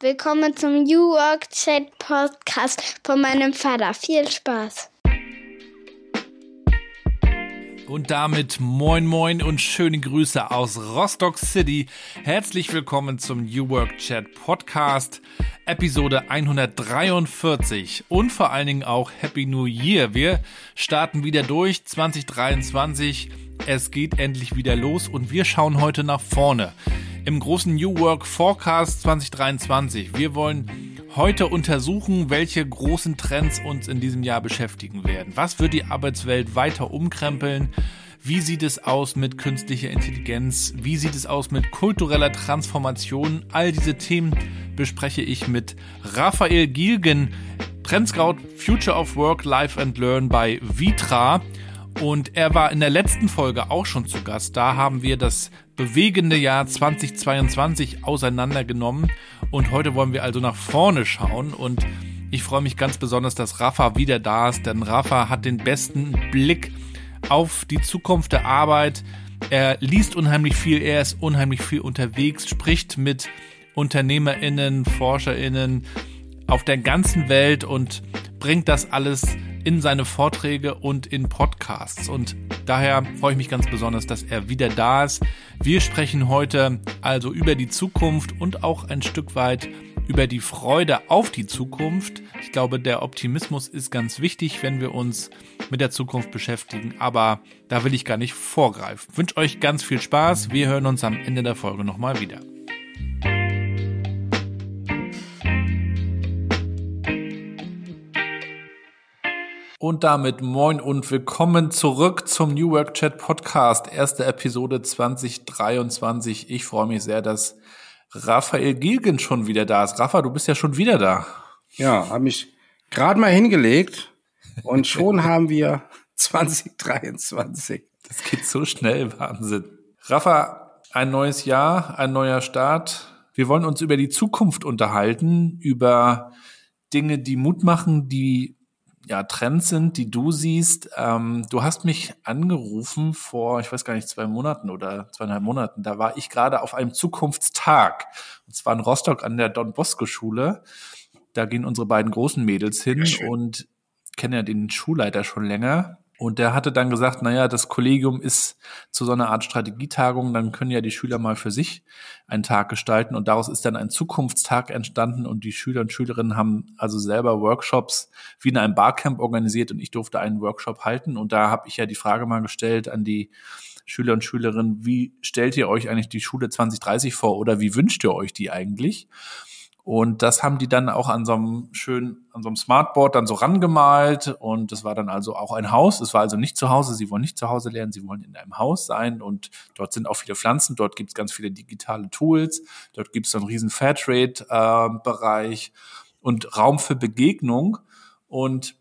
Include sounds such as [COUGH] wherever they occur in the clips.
Willkommen zum New Work Chat Podcast von meinem Vater. Viel Spaß. Und damit moin moin und schöne Grüße aus Rostock City. Herzlich willkommen zum New Work Chat Podcast, Episode 143 und vor allen Dingen auch Happy New Year. Wir starten wieder durch 2023. Es geht endlich wieder los und wir schauen heute nach vorne im großen New Work Forecast 2023. Wir wollen heute untersuchen, welche großen Trends uns in diesem Jahr beschäftigen werden. Was wird die Arbeitswelt weiter umkrempeln? Wie sieht es aus mit künstlicher Intelligenz? Wie sieht es aus mit kultureller Transformation? All diese Themen bespreche ich mit Raphael Gielgen, Trendscout Future of Work, Life and Learn bei Vitra. Und er war in der letzten Folge auch schon zu Gast. Da haben wir das bewegende Jahr 2022 auseinandergenommen. Und heute wollen wir also nach vorne schauen. Und ich freue mich ganz besonders, dass Rafa wieder da ist, denn Rafa hat den besten Blick auf die Zukunft der Arbeit. Er liest unheimlich viel, er ist unheimlich viel unterwegs, spricht mit UnternehmerInnen, ForscherInnen auf der ganzen Welt und bringt das alles in seine Vorträge und in Podcasts. Und daher freue ich mich ganz besonders, dass er wieder da ist. Wir sprechen heute also über die Zukunft und auch ein Stück weit über die Freude auf die Zukunft. Ich glaube, der Optimismus ist ganz wichtig, wenn wir uns mit der Zukunft beschäftigen, aber da will ich gar nicht vorgreifen. Ich wünsche euch ganz viel Spaß. Wir hören uns am Ende der Folge nochmal wieder. Und damit moin und willkommen zurück zum New Work Chat Podcast, erste Episode 2023. Ich freue mich sehr, dass Raphael Gilgen schon wieder da ist. Rafa, du bist ja schon wieder da. Ja, habe mich gerade mal hingelegt und [LAUGHS] schon haben wir 2023. Das geht so schnell, Wahnsinn. Rafa, ein neues Jahr, ein neuer Start. Wir wollen uns über die Zukunft unterhalten, über Dinge, die Mut machen, die ja, Trends sind, die du siehst. Ähm, du hast mich angerufen vor, ich weiß gar nicht, zwei Monaten oder zweieinhalb Monaten. Da war ich gerade auf einem Zukunftstag. Und zwar in Rostock an der Don Bosco Schule. Da gehen unsere beiden großen Mädels hin und kennen ja den Schulleiter schon länger. Und der hatte dann gesagt, naja, das Kollegium ist zu so einer Art Strategietagung, dann können ja die Schüler mal für sich einen Tag gestalten. Und daraus ist dann ein Zukunftstag entstanden und die Schüler und Schülerinnen haben also selber Workshops wie in einem Barcamp organisiert und ich durfte einen Workshop halten. Und da habe ich ja die Frage mal gestellt an die Schüler und Schülerinnen, wie stellt ihr euch eigentlich die Schule 2030 vor oder wie wünscht ihr euch die eigentlich? Und das haben die dann auch an so einem schönen, an so einem Smartboard dann so rangemalt. Und das war dann also auch ein Haus. Es war also nicht zu Hause. Sie wollen nicht zu Hause lernen. Sie wollen in einem Haus sein. Und dort sind auch viele Pflanzen. Dort gibt es ganz viele digitale Tools. Dort gibt es so einen riesen Fairtrade-Bereich äh, und Raum für Begegnung. Und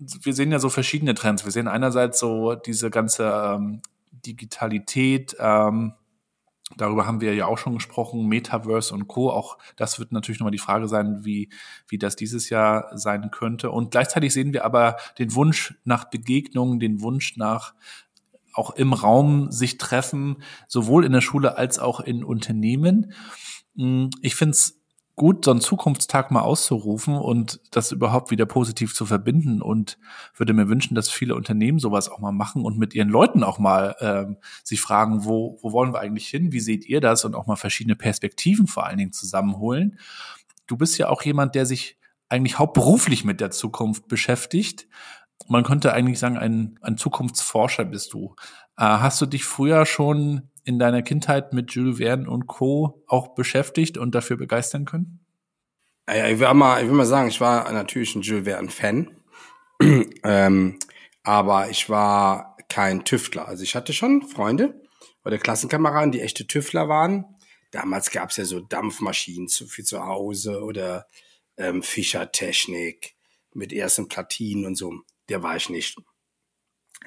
wir sehen ja so verschiedene Trends. Wir sehen einerseits so diese ganze ähm, Digitalität, ähm, Darüber haben wir ja auch schon gesprochen, Metaverse und Co. Auch das wird natürlich nochmal die Frage sein, wie, wie das dieses Jahr sein könnte. Und gleichzeitig sehen wir aber den Wunsch nach Begegnungen, den Wunsch nach auch im Raum sich treffen, sowohl in der Schule als auch in Unternehmen. Hm, ich finde es gut, so einen Zukunftstag mal auszurufen und das überhaupt wieder positiv zu verbinden und würde mir wünschen, dass viele Unternehmen sowas auch mal machen und mit ihren Leuten auch mal ähm, sich fragen, wo, wo wollen wir eigentlich hin, wie seht ihr das und auch mal verschiedene Perspektiven vor allen Dingen zusammenholen. Du bist ja auch jemand, der sich eigentlich hauptberuflich mit der Zukunft beschäftigt. Man könnte eigentlich sagen, ein, ein Zukunftsforscher bist du. Äh, hast du dich früher schon in deiner Kindheit mit Jules Verne und Co. auch beschäftigt und dafür begeistern können? Ja, ich will mal, ich will mal sagen, ich war natürlich ein Jules Verne-Fan, [CLEARS THROAT] ähm, aber ich war kein Tüftler. Also ich hatte schon Freunde oder Klassenkameraden, die echte Tüftler waren. Damals gab es ja so Dampfmaschinen zu, für zu Hause oder ähm, Fischertechnik mit ersten Platinen und so. Der war ich nicht.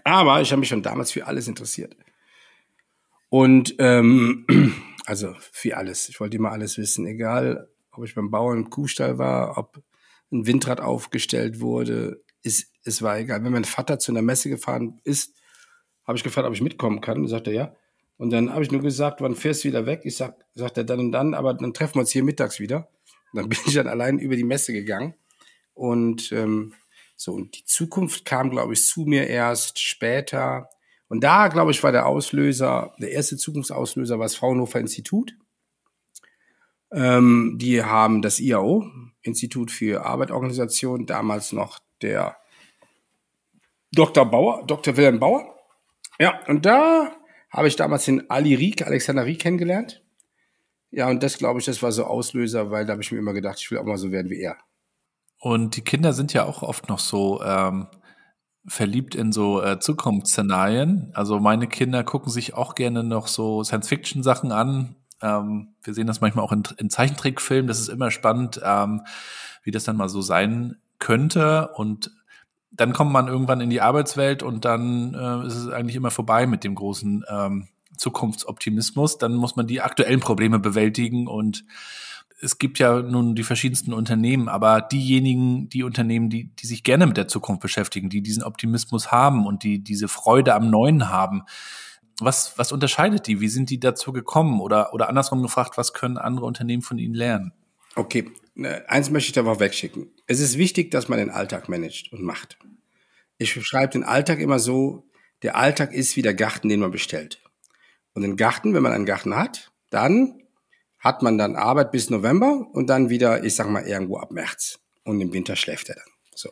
Aber ich habe mich schon damals für alles interessiert. Und ähm, [CLEARS THROAT] also für alles. Ich wollte immer alles wissen, egal ob ich beim Bauern im Kuhstall war, ob ein Windrad aufgestellt wurde, ist, es war egal. Wenn mein Vater zu einer Messe gefahren ist, habe ich gefragt, ob ich mitkommen kann. Und sagte ja. Und dann habe ich nur gesagt, wann fährst du wieder weg? Ich sag, sagt er dann und dann, aber dann treffen wir uns hier mittags wieder. dann [LAUGHS] bin ich dann allein über die Messe gegangen. Und ähm, so, und die Zukunft kam, glaube ich, zu mir erst später. Und da, glaube ich, war der Auslöser, der erste Zukunftsauslöser war das Fraunhofer Institut. Ähm, die haben das IAO, Institut für Arbeitorganisation, damals noch der Dr. Bauer, Dr. Wilhelm Bauer. Ja, und da habe ich damals den Ali Rieck, Alexander Rieck kennengelernt. Ja, und das glaube ich, das war so Auslöser, weil da habe ich mir immer gedacht, ich will auch mal so werden wie er. Und die Kinder sind ja auch oft noch so ähm, verliebt in so äh, Zukunftsszenarien. Also meine Kinder gucken sich auch gerne noch so Science-Fiction-Sachen an. Ähm, wir sehen das manchmal auch in, in Zeichentrickfilmen. Das ist immer spannend, ähm, wie das dann mal so sein könnte. Und dann kommt man irgendwann in die Arbeitswelt und dann äh, ist es eigentlich immer vorbei mit dem großen ähm, Zukunftsoptimismus. Dann muss man die aktuellen Probleme bewältigen und es gibt ja nun die verschiedensten Unternehmen, aber diejenigen, die Unternehmen, die, die sich gerne mit der Zukunft beschäftigen, die diesen Optimismus haben und die diese Freude am Neuen haben, was, was unterscheidet die? Wie sind die dazu gekommen? Oder, oder andersrum gefragt, was können andere Unternehmen von ihnen lernen? Okay, ne, eins möchte ich da wegschicken. Es ist wichtig, dass man den Alltag managt und macht. Ich beschreibe den Alltag immer so, der Alltag ist wie der Garten, den man bestellt. Und den Garten, wenn man einen Garten hat, dann hat man dann Arbeit bis November und dann wieder, ich sag mal, irgendwo ab März. Und im Winter schläft er dann. So.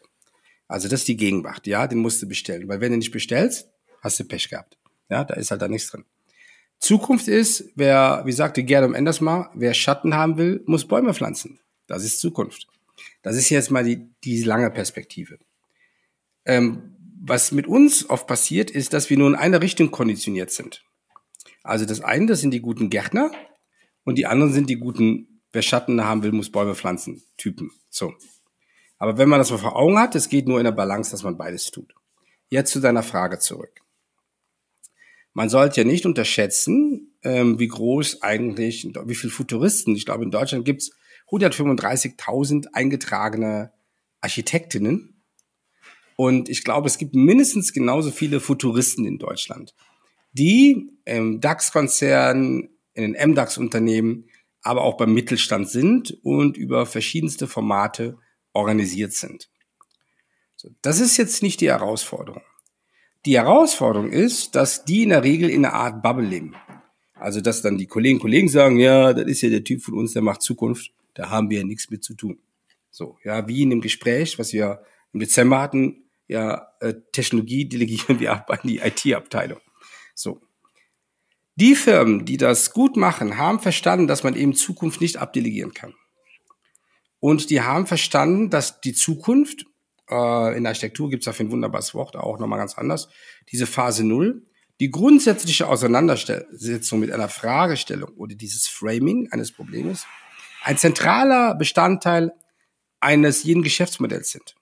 Also das ist die Gegenwart, ja, den musst du bestellen. Weil wenn du nicht bestellst, hast du Pech gehabt. Ja, da ist halt da nichts drin. Zukunft ist, wer, wie sagte Gerdom Endersmar, wer Schatten haben will, muss Bäume pflanzen. Das ist Zukunft. Das ist jetzt mal die, die lange Perspektive. Ähm, was mit uns oft passiert, ist, dass wir nur in eine Richtung konditioniert sind. Also das eine, das sind die guten Gärtner und die anderen sind die guten, wer Schatten haben will, muss Bäume pflanzen, Typen. So. Aber wenn man das mal vor Augen hat, es geht nur in der Balance, dass man beides tut. Jetzt zu deiner Frage zurück. Man sollte ja nicht unterschätzen, ähm, wie groß eigentlich, wie viele Futuristen, ich glaube in Deutschland gibt's 135.000 eingetragene Architektinnen und ich glaube, es gibt mindestens genauso viele Futuristen in Deutschland, die im DAX-Konzern, in den MDAX-Unternehmen, aber auch beim Mittelstand sind und über verschiedenste Formate organisiert sind. So, das ist jetzt nicht die Herausforderung. Die Herausforderung ist, dass die in der Regel in einer Art Bubble leben. Also, dass dann die Kollegen Kollegen sagen, ja, das ist ja der Typ von uns, der macht Zukunft, da haben wir ja nichts mit zu tun. So, ja, wie in dem Gespräch, was wir im Dezember hatten, ja, äh, Technologie delegieren [LAUGHS] wir ab an die IT-Abteilung. So. Die Firmen, die das gut machen, haben verstanden, dass man eben Zukunft nicht abdelegieren kann. Und die haben verstanden, dass die Zukunft äh, in der Architektur gibt es dafür ein wunderbares Wort, auch nochmal ganz anders. Diese Phase Null, die grundsätzliche Auseinandersetzung mit einer Fragestellung oder dieses Framing eines Problems, ein zentraler Bestandteil eines jeden Geschäftsmodells sind.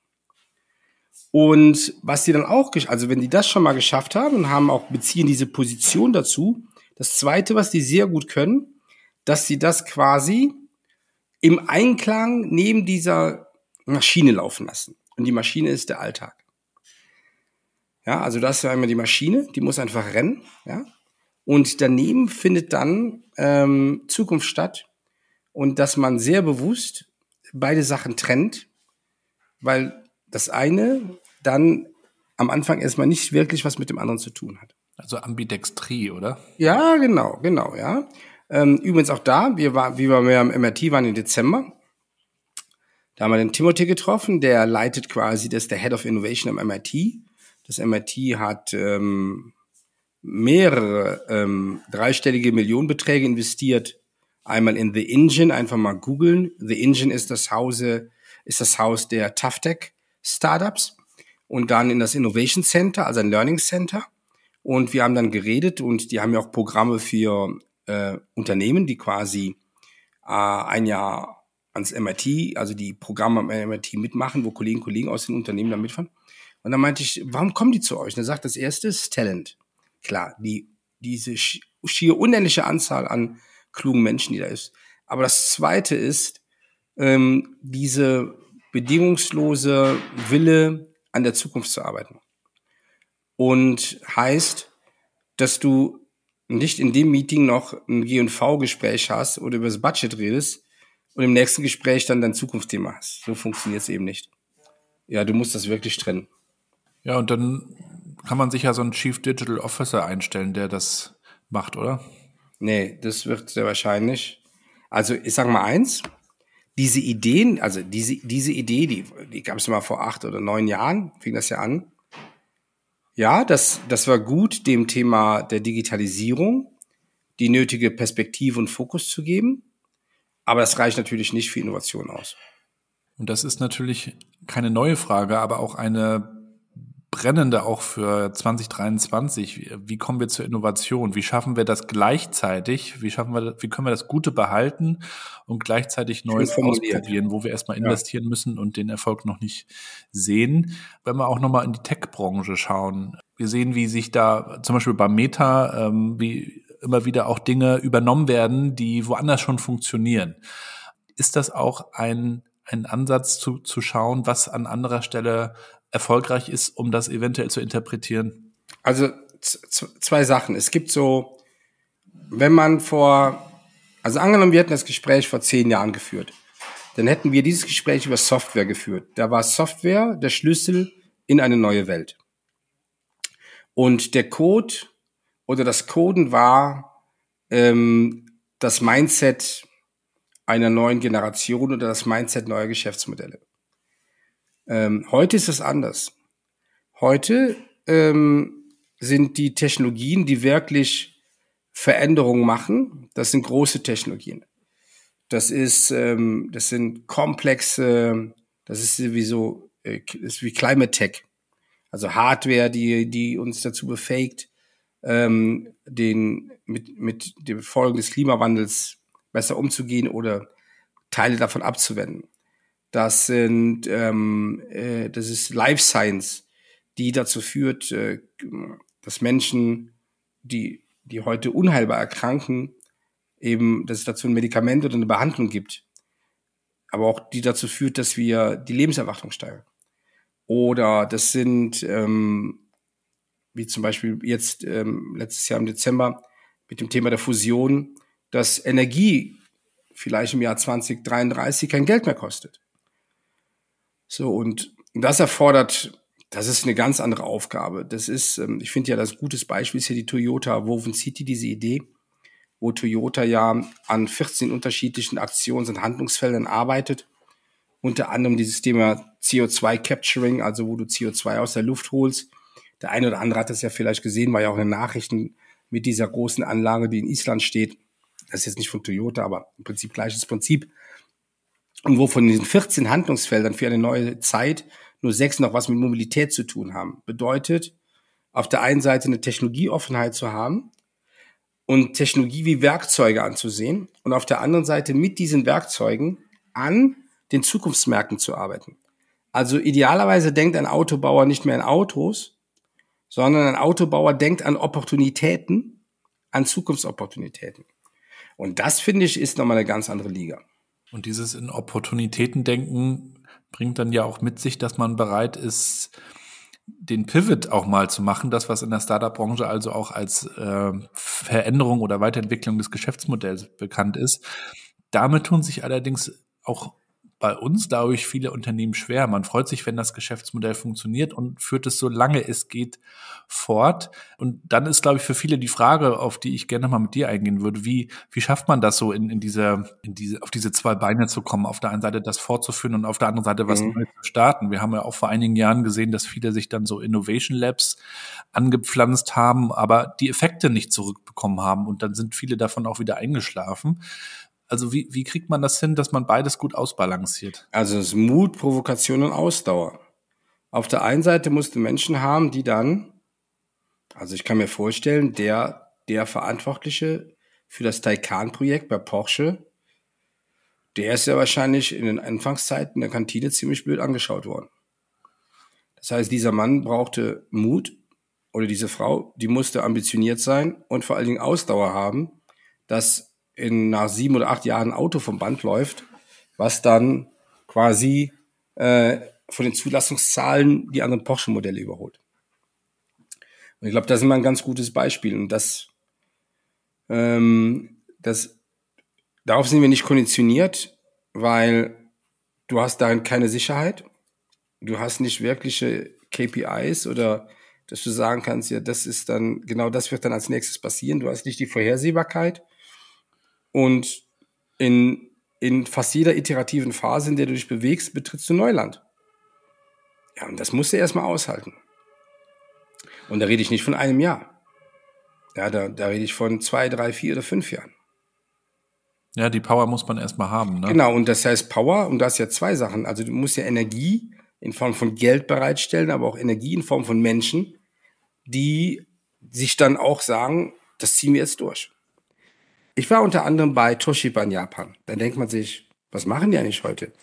Und was die dann auch, also wenn die das schon mal geschafft haben und haben auch beziehen diese Position dazu, das zweite, was die sehr gut können, dass sie das quasi im Einklang neben dieser Maschine laufen lassen. Und die Maschine ist der Alltag. Ja, also das ist einmal die Maschine, die muss einfach rennen, ja. Und daneben findet dann ähm, Zukunft statt und dass man sehr bewusst beide Sachen trennt, weil das eine dann am Anfang erstmal nicht wirklich was mit dem anderen zu tun hat. Also Ambidextrie, oder? Ja, genau, genau, ja. Ähm, übrigens auch da, wir war, wie wir am MRT waren im Dezember, da haben wir den Timothy getroffen, der leitet quasi, das ist der Head of Innovation am MIT. Das MIT hat ähm, mehrere ähm, dreistellige Millionenbeträge investiert. Einmal in The Engine, einfach mal googeln. The Engine ist das Hause, ist das Haus der ToughTech Startups. Und dann in das Innovation Center, also ein Learning Center. Und wir haben dann geredet und die haben ja auch Programme für äh, Unternehmen, die quasi äh, ein Jahr ans MIT, also die Programme am MIT mitmachen, wo Kollegen, Kollegen aus den Unternehmen da mitfahren. Und dann meinte ich, warum kommen die zu euch? Und er sagt, das erste ist Talent. Klar, die, diese schier unendliche Anzahl an klugen Menschen, die da ist. Aber das zweite ist, ähm, diese bedingungslose Wille, an der Zukunft zu arbeiten. Und heißt, dass du nicht in dem Meeting noch ein G&V-Gespräch hast oder über das Budget redest, und im nächsten Gespräch dann dein Zukunftsthema hast. So funktioniert es eben nicht. Ja, du musst das wirklich trennen. Ja, und dann kann man sich ja so einen Chief Digital Officer einstellen, der das macht, oder? Nee, das wird sehr wahrscheinlich. Also ich sage mal eins, diese Ideen, also diese, diese Idee, die, die gab es mal vor acht oder neun Jahren, fing das ja an. Ja, das, das war gut, dem Thema der Digitalisierung die nötige Perspektive und Fokus zu geben. Aber das reicht natürlich nicht für Innovation aus. Und das ist natürlich keine neue Frage, aber auch eine brennende auch für 2023. Wie kommen wir zur Innovation? Wie schaffen wir das gleichzeitig? Wie schaffen wir, wie können wir das Gute behalten und gleichzeitig Neues ausprobieren, wo wir erstmal investieren ja. müssen und den Erfolg noch nicht sehen? Wenn wir auch nochmal in die Tech-Branche schauen. Wir sehen, wie sich da zum Beispiel bei Meta, ähm, wie immer wieder auch Dinge übernommen werden, die woanders schon funktionieren. Ist das auch ein, ein Ansatz zu, zu schauen, was an anderer Stelle erfolgreich ist, um das eventuell zu interpretieren? Also zwei Sachen. Es gibt so, wenn man vor, also angenommen, wir hätten das Gespräch vor zehn Jahren geführt, dann hätten wir dieses Gespräch über Software geführt. Da war Software der Schlüssel in eine neue Welt. Und der Code oder das Coden war ähm, das Mindset einer neuen Generation oder das Mindset neuer Geschäftsmodelle. Ähm, heute ist es anders. Heute ähm, sind die Technologien, die wirklich Veränderungen machen, das sind große Technologien. Das ist, ähm, das sind komplexe, das ist sowieso, äh, ist wie Climate Tech. Also Hardware, die, die uns dazu befähigt, ähm, den, mit, mit den Folgen des Klimawandels besser umzugehen oder Teile davon abzuwenden. Das sind, ähm, äh, das ist Life Science, die dazu führt, äh, dass Menschen, die, die heute unheilbar erkranken, eben, dass es dazu ein Medikament oder eine Behandlung gibt. Aber auch die dazu führt, dass wir die Lebenserwartung steigern. Oder das sind ähm, wie zum Beispiel jetzt ähm, letztes Jahr im Dezember mit dem Thema der Fusion, dass Energie vielleicht im Jahr 2033 kein Geld mehr kostet. So, und das erfordert, das ist eine ganz andere Aufgabe. Das ist, ähm, ich finde ja, das gutes Beispiel ist ja die Toyota Woven City, diese Idee, wo Toyota ja an 14 unterschiedlichen Aktions- und Handlungsfeldern arbeitet. Unter anderem dieses Thema CO2 Capturing, also wo du CO2 aus der Luft holst der eine oder andere hat das ja vielleicht gesehen, war ja auch in den Nachrichten mit dieser großen Anlage, die in Island steht. Das ist jetzt nicht von Toyota, aber im Prinzip gleiches Prinzip. Und wo von diesen 14 Handlungsfeldern für eine neue Zeit nur sechs noch was mit Mobilität zu tun haben. Bedeutet, auf der einen Seite eine Technologieoffenheit zu haben und Technologie wie Werkzeuge anzusehen und auf der anderen Seite mit diesen Werkzeugen an den Zukunftsmärkten zu arbeiten. Also idealerweise denkt ein Autobauer nicht mehr in Autos, sondern ein Autobauer denkt an Opportunitäten, an Zukunftsopportunitäten. Und das, finde ich, ist nochmal eine ganz andere Liga. Und dieses in Opportunitäten denken bringt dann ja auch mit sich, dass man bereit ist, den Pivot auch mal zu machen, das, was in der Startup-Branche also auch als äh, Veränderung oder Weiterentwicklung des Geschäftsmodells bekannt ist. Damit tun sich allerdings auch bei uns, glaube ich, viele Unternehmen schwer. Man freut sich, wenn das Geschäftsmodell funktioniert und führt es so lange es geht fort. Und dann ist, glaube ich, für viele die Frage, auf die ich gerne mal mit dir eingehen würde, wie, wie schafft man das so in, in diese, in diese, auf diese zwei Beine zu kommen? Auf der einen Seite das fortzuführen und auf der anderen Seite was mhm. Neues zu starten. Wir haben ja auch vor einigen Jahren gesehen, dass viele sich dann so Innovation Labs angepflanzt haben, aber die Effekte nicht zurückbekommen haben und dann sind viele davon auch wieder eingeschlafen. Also wie, wie kriegt man das hin, dass man beides gut ausbalanciert? Also es ist Mut, Provokation und Ausdauer. Auf der einen Seite musst du Menschen haben, die dann, also ich kann mir vorstellen, der, der Verantwortliche für das Taycan-Projekt bei Porsche, der ist ja wahrscheinlich in den Anfangszeiten der Kantine ziemlich blöd angeschaut worden. Das heißt, dieser Mann brauchte Mut oder diese Frau, die musste ambitioniert sein und vor allen Dingen Ausdauer haben, dass in nach sieben oder acht Jahren ein Auto vom Band läuft, was dann quasi äh, von den Zulassungszahlen die anderen Porsche-Modelle überholt. Und ich glaube, das ist immer ein ganz gutes Beispiel. Und das, ähm, das, darauf sind wir nicht konditioniert. weil du hast darin keine Sicherheit. Du hast nicht wirkliche KPIs oder dass du sagen kannst, ja, das ist dann, genau das wird dann als nächstes passieren. Du hast nicht die Vorhersehbarkeit. Und in, in fast jeder iterativen Phase, in der du dich bewegst, betrittst du Neuland. Ja, und das musst du erstmal aushalten. Und da rede ich nicht von einem Jahr. Ja, da, da rede ich von zwei, drei, vier oder fünf Jahren. Ja, die Power muss man erstmal haben. Ne? Genau, und das heißt Power, und da ist ja zwei Sachen. Also du musst ja Energie in Form von Geld bereitstellen, aber auch Energie in Form von Menschen, die sich dann auch sagen, das ziehen wir jetzt durch. Ich war unter anderem bei Toshiba in Japan. Da denkt man sich, was machen die eigentlich heute?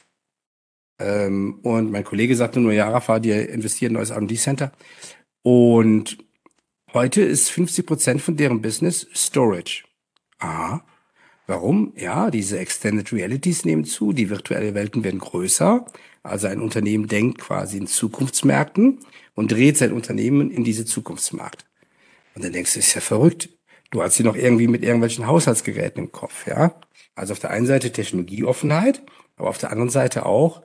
Ähm, und mein Kollege sagte nur, ja, Rafa, die investieren in neues R&D-Center. Und heute ist 50 Prozent von deren Business Storage. Aha. Warum? Ja, diese Extended Realities nehmen zu, die virtuelle Welten werden größer. Also ein Unternehmen denkt quasi in Zukunftsmärkten und dreht sein Unternehmen in diese Zukunftsmarkt. Und dann denkst du, ist ja verrückt. Du hast sie noch irgendwie mit irgendwelchen Haushaltsgeräten im Kopf, ja? Also auf der einen Seite Technologieoffenheit, aber auf der anderen Seite auch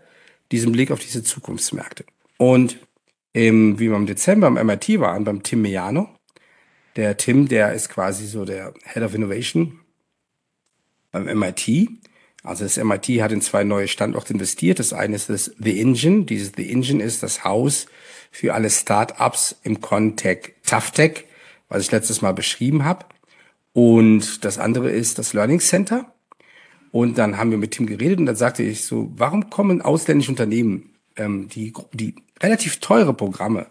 diesen Blick auf diese Zukunftsmärkte. Und im, wie wir im Dezember am MIT waren, beim Tim Meano, der Tim, der ist quasi so der Head of Innovation beim MIT. Also das MIT hat in zwei neue Standorte investiert. Das eine ist das The Engine. Dieses The Engine ist das Haus für alle Startups im Kontext ToughTech, was ich letztes Mal beschrieben habe. Und das andere ist das Learning Center. Und dann haben wir mit Tim geredet und dann sagte ich so, warum kommen ausländische Unternehmen, ähm, die, die relativ teure Programme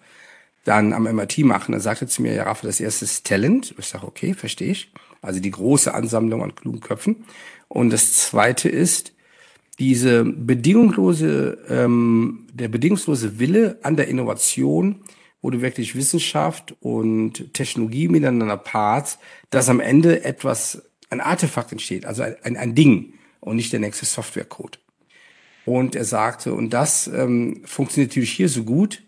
dann am MIT machen? Dann sagte zu mir, ja, Rafa, das erste ist Talent. Ich sage, okay, verstehe ich. Also die große Ansammlung an klugen Köpfen. Und das zweite ist diese bedingungslose, ähm, der bedingungslose Wille an der Innovation, wo du wirklich Wissenschaft und Technologie miteinander paarst, dass am Ende etwas, ein Artefakt entsteht, also ein, ein Ding und nicht der nächste Softwarecode. Und er sagte, und das ähm, funktioniert natürlich hier so gut,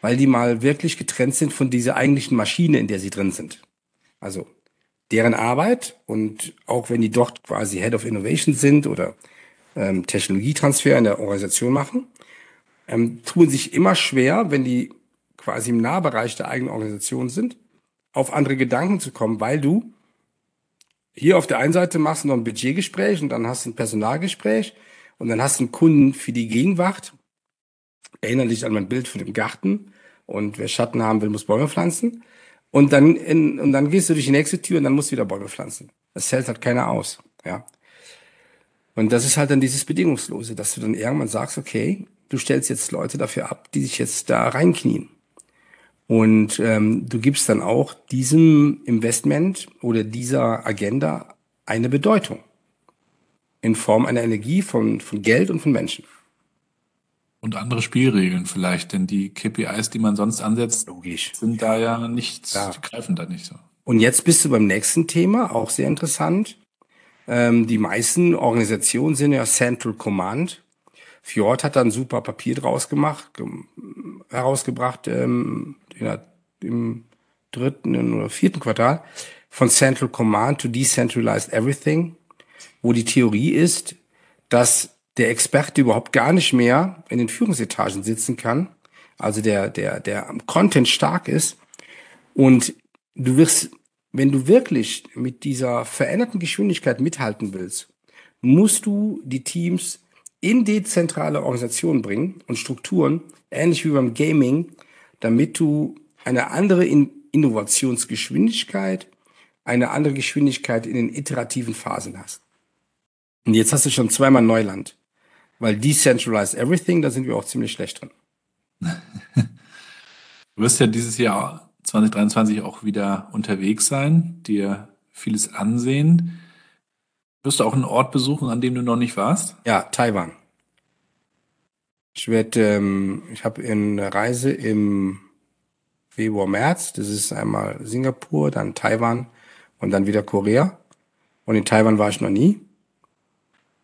weil die mal wirklich getrennt sind von dieser eigentlichen Maschine, in der sie drin sind. Also deren Arbeit und auch wenn die dort quasi Head of Innovation sind oder ähm, Technologietransfer in der Organisation machen, ähm, tun sich immer schwer, wenn die quasi im Nahbereich der eigenen Organisation sind, auf andere Gedanken zu kommen, weil du hier auf der einen Seite machst du noch ein Budgetgespräch und dann hast du ein Personalgespräch und dann hast du einen Kunden für die Gegenwart. Erinnere dich an mein Bild von dem Garten und wer Schatten haben will, muss Bäume pflanzen. Und dann, in, und dann gehst du durch die nächste Tür und dann musst du wieder Bäume pflanzen. Das hält halt keiner aus, ja. Und das ist halt dann dieses Bedingungslose, dass du dann irgendwann sagst, okay, du stellst jetzt Leute dafür ab, die sich jetzt da reinknien. Und ähm, du gibst dann auch diesem Investment oder dieser Agenda eine Bedeutung in Form einer Energie von, von Geld und von Menschen. Und andere Spielregeln vielleicht, denn die KPIs, die man sonst ansetzt, Logisch. sind da ja nicht, Ja. die greifen da nicht so. Und jetzt bist du beim nächsten Thema, auch sehr interessant. Ähm, die meisten Organisationen sind ja Central Command. Fjord hat da ein super Papier draus gemacht, gem- herausgebracht ähm, der, im dritten oder vierten Quartal von Central Command to Decentralized Everything, wo die Theorie ist, dass der Experte überhaupt gar nicht mehr in den Führungsetagen sitzen kann, also der, der, der am Content stark ist, und du wirst, wenn du wirklich mit dieser veränderten Geschwindigkeit mithalten willst, musst du die Teams in dezentrale Organisationen bringen und Strukturen, ähnlich wie beim Gaming, damit du eine andere In Innovationsgeschwindigkeit, eine andere Geschwindigkeit in den iterativen Phasen hast. Und jetzt hast du schon zweimal Neuland. Weil Decentralized Everything, da sind wir auch ziemlich schlecht drin. [LAUGHS] Du wirst ja dieses Jahr 2023 auch wieder unterwegs sein, dir vieles ansehen. Wirst du auch einen Ort besuchen, an dem du noch nicht warst? Ja, Taiwan. Ich werde, ähm, ich habe eine Reise im Februar, März. Das ist einmal Singapur, dann Taiwan und dann wieder Korea. Und in Taiwan war ich noch nie.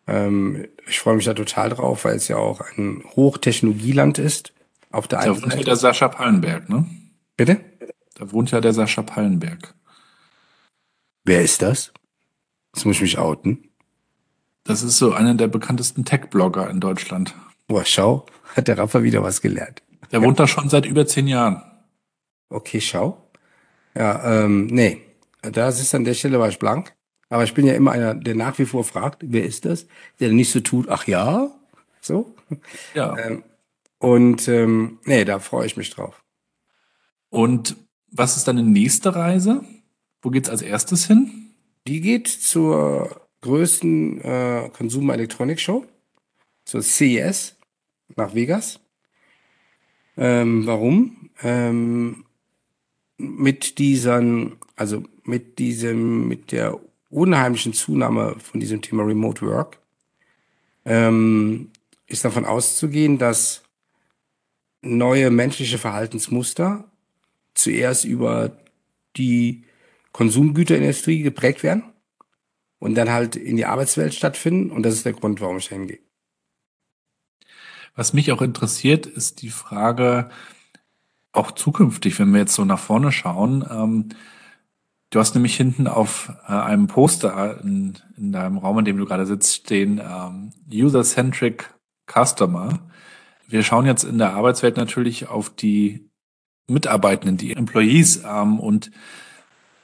Ähm, ich freue mich da total drauf, weil es ja auch ein Hochtechnologieland ist. Auf der Da einen wohnt ja der Sascha Pallenberg, ne? Bitte? Da wohnt ja der Sascha Pallenberg. Wer ist das? Jetzt muss ich mich outen. Das ist so einer der bekanntesten Tech-Blogger in Deutschland. Boah, schau, hat der Rafa wieder was gelernt. Der wohnt da schon seit über zehn Jahren. Okay, schau. Ja, ähm, nee. Das ist an der Stelle war ich blank. Aber ich bin ja immer einer, der nach wie vor fragt, wer ist das? Der nicht so tut, ach ja, so. Ja. Ähm, und ähm, nee, da freue ich mich drauf. Und was ist deine nächste Reise? Wo geht's als erstes hin? Die geht zur größten äh, Consumer Electronics Show, zur CES nach Vegas. Ähm, warum? Ähm, mit diesen, also mit diesem, mit der unheimlichen Zunahme von diesem Thema Remote Work ähm, ist davon auszugehen, dass neue menschliche Verhaltensmuster zuerst über die Konsumgüterindustrie geprägt werden und dann halt in die Arbeitswelt stattfinden. Und das ist der Grund, warum ich da hingehe. Was mich auch interessiert, ist die Frage, auch zukünftig, wenn wir jetzt so nach vorne schauen, ähm, du hast nämlich hinten auf äh, einem Poster in, in deinem Raum, in dem du gerade sitzt, stehen ähm, User-Centric Customer. Wir schauen jetzt in der Arbeitswelt natürlich auf die Mitarbeitenden, die Employees ähm, und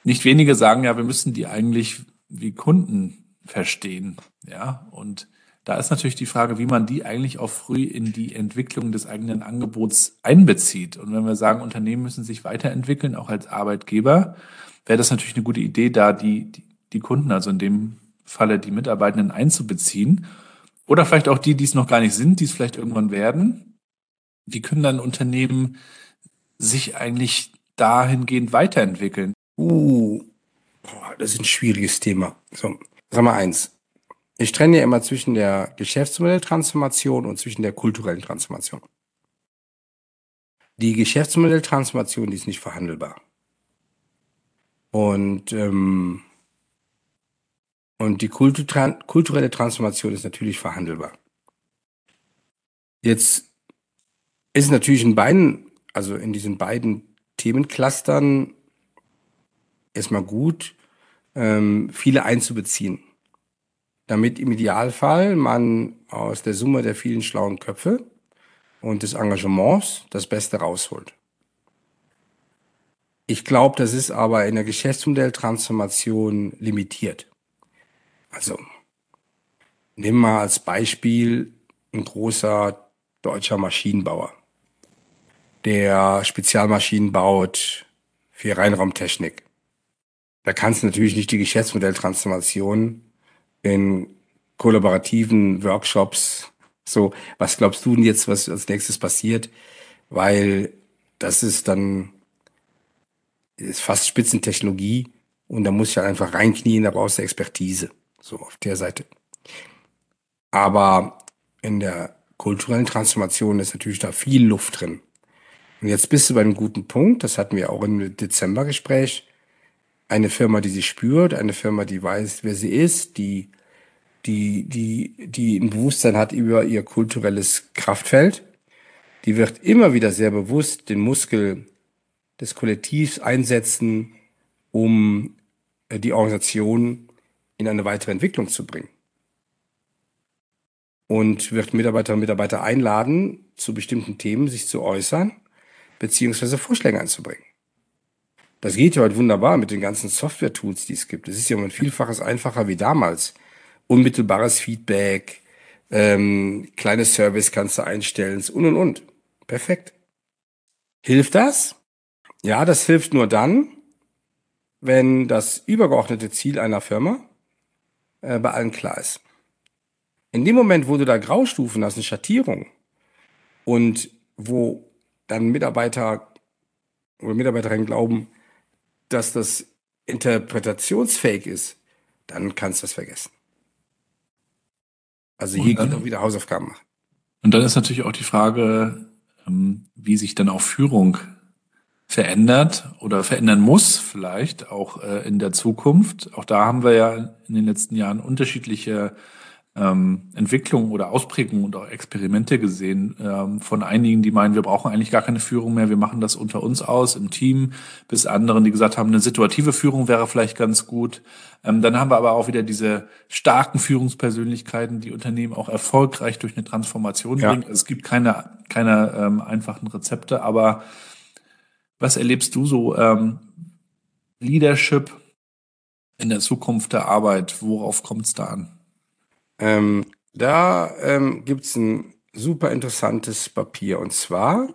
nicht wenige sagen ja, wir müssen die eigentlich wie Kunden verstehen, ja und da ist natürlich die Frage, wie man die eigentlich auch früh in die Entwicklung des eigenen Angebots einbezieht. Und wenn wir sagen, Unternehmen müssen sich weiterentwickeln, auch als Arbeitgeber, wäre das natürlich eine gute Idee, da die, die, die Kunden, also in dem Falle die Mitarbeitenden einzubeziehen. Oder vielleicht auch die, die es noch gar nicht sind, die es vielleicht irgendwann werden. Wie können dann Unternehmen sich eigentlich dahingehend weiterentwickeln? Uh, das ist ein schwieriges Thema. So, sag mal eins. Ich trenne ja immer zwischen der Geschäftsmodelltransformation und zwischen der kulturellen Transformation. Die Geschäftsmodelltransformation, die ist nicht verhandelbar. Und, ähm, und die kulturelle Transformation ist natürlich verhandelbar. Jetzt ist natürlich in beiden, also in diesen beiden Themenclustern erstmal gut, ähm, viele einzubeziehen damit im Idealfall man aus der Summe der vielen schlauen Köpfe und des Engagements das Beste rausholt. Ich glaube, das ist aber in der Geschäftsmodelltransformation limitiert. Also, nimm mal als Beispiel ein großer deutscher Maschinenbauer, der Spezialmaschinen baut für Reinraumtechnik. Da kannst du natürlich nicht die Geschäftsmodelltransformation in kollaborativen Workshops. So, was glaubst du denn jetzt, was als nächstes passiert? Weil das ist dann ist fast Spitzentechnologie und da muss ich halt einfach reinknien, da brauchst du Expertise. So auf der Seite. Aber in der kulturellen Transformation ist natürlich da viel Luft drin. Und jetzt bist du bei einem guten Punkt, das hatten wir auch im Dezembergespräch eine Firma, die sie spürt, eine Firma, die weiß, wer sie ist, die, die, die, die ein Bewusstsein hat über ihr kulturelles Kraftfeld. Die wird immer wieder sehr bewusst den Muskel des Kollektivs einsetzen, um äh, die Organisation in eine weitere Entwicklung zu bringen. Und wird Mitarbeiterinnen und Mitarbeiter einladen, zu bestimmten Themen sich zu äußern, beziehungsweise Vorschläge einzubringen. Das geht ja heute wunderbar mit den ganzen Software-Tools, die es gibt. Es ist ja um ein Vielfaches einfacher wie damals. Unmittelbares Feedback, ähm, kleine Service kannst du einstellen und und und. Perfekt. Hilft das? Ja, das hilft nur dann, wenn das übergeordnete Ziel einer Firma äh, bei allen klar ist. In dem Moment, wo du da Graustufen hast, eine Schattierung und wo dann Mitarbeiter oder Mitarbeiterinnen glauben, dass das interpretationsfähig ist, dann kannst du das vergessen. Also hier geht auch wieder Hausaufgaben machen. Und dann ist natürlich auch die Frage, ähm, wie sich dann auch Führung verändert oder verändern muss, vielleicht auch äh, in der Zukunft. Auch da haben wir ja in den letzten Jahren unterschiedliche ähm, Entwicklung oder Ausprägung und auch Experimente gesehen ähm, von einigen, die meinen, wir brauchen eigentlich gar keine Führung mehr, wir machen das unter uns aus im Team, bis anderen, die gesagt haben, eine situative Führung wäre vielleicht ganz gut. Ähm, dann haben wir aber auch wieder diese starken Führungspersönlichkeiten, die Unternehmen auch erfolgreich durch eine Transformation ja. bringen. Also es gibt keine, keine ähm, einfachen Rezepte, aber was erlebst du so ähm, Leadership in der Zukunft der Arbeit? Worauf kommt es da an? Ähm, da ähm, gibt es ein super interessantes Papier. Und zwar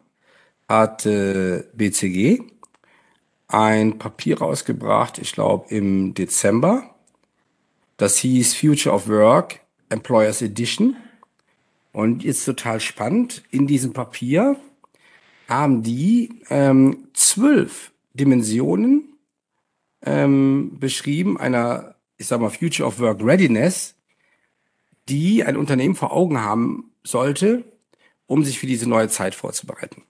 hat äh, BCG ein Papier rausgebracht, ich glaube im Dezember. Das hieß Future of Work Employers Edition. Und jetzt total spannend, in diesem Papier haben die ähm, zwölf Dimensionen ähm, beschrieben einer, ich sag mal, Future of Work Readiness, die ein Unternehmen vor Augen haben sollte, um sich für diese neue Zeit vorzubereiten.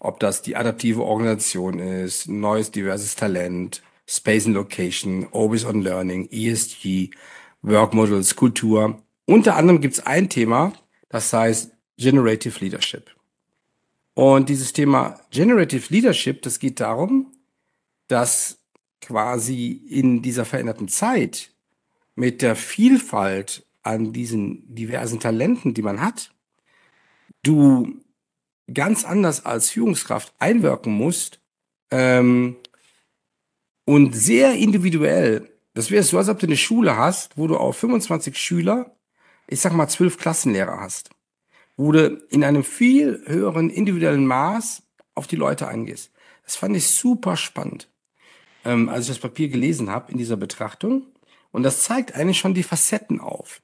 Ob das die adaptive Organisation ist, neues diverses Talent, Space and Location, Always on Learning, ESG, Work Models, Kultur. Unter anderem gibt es ein Thema, das heißt Generative Leadership. Und dieses Thema Generative Leadership, das geht darum, dass quasi in dieser veränderten Zeit mit der Vielfalt an diesen diversen Talenten, die man hat, du ganz anders als Führungskraft einwirken musst ähm, und sehr individuell. Das wäre so, als ob du eine Schule hast, wo du auf 25 Schüler, ich sag mal zwölf Klassenlehrer hast, wo du in einem viel höheren individuellen Maß auf die Leute eingehst. Das fand ich super spannend, ähm, als ich das Papier gelesen habe in dieser Betrachtung. Und das zeigt eigentlich schon die Facetten auf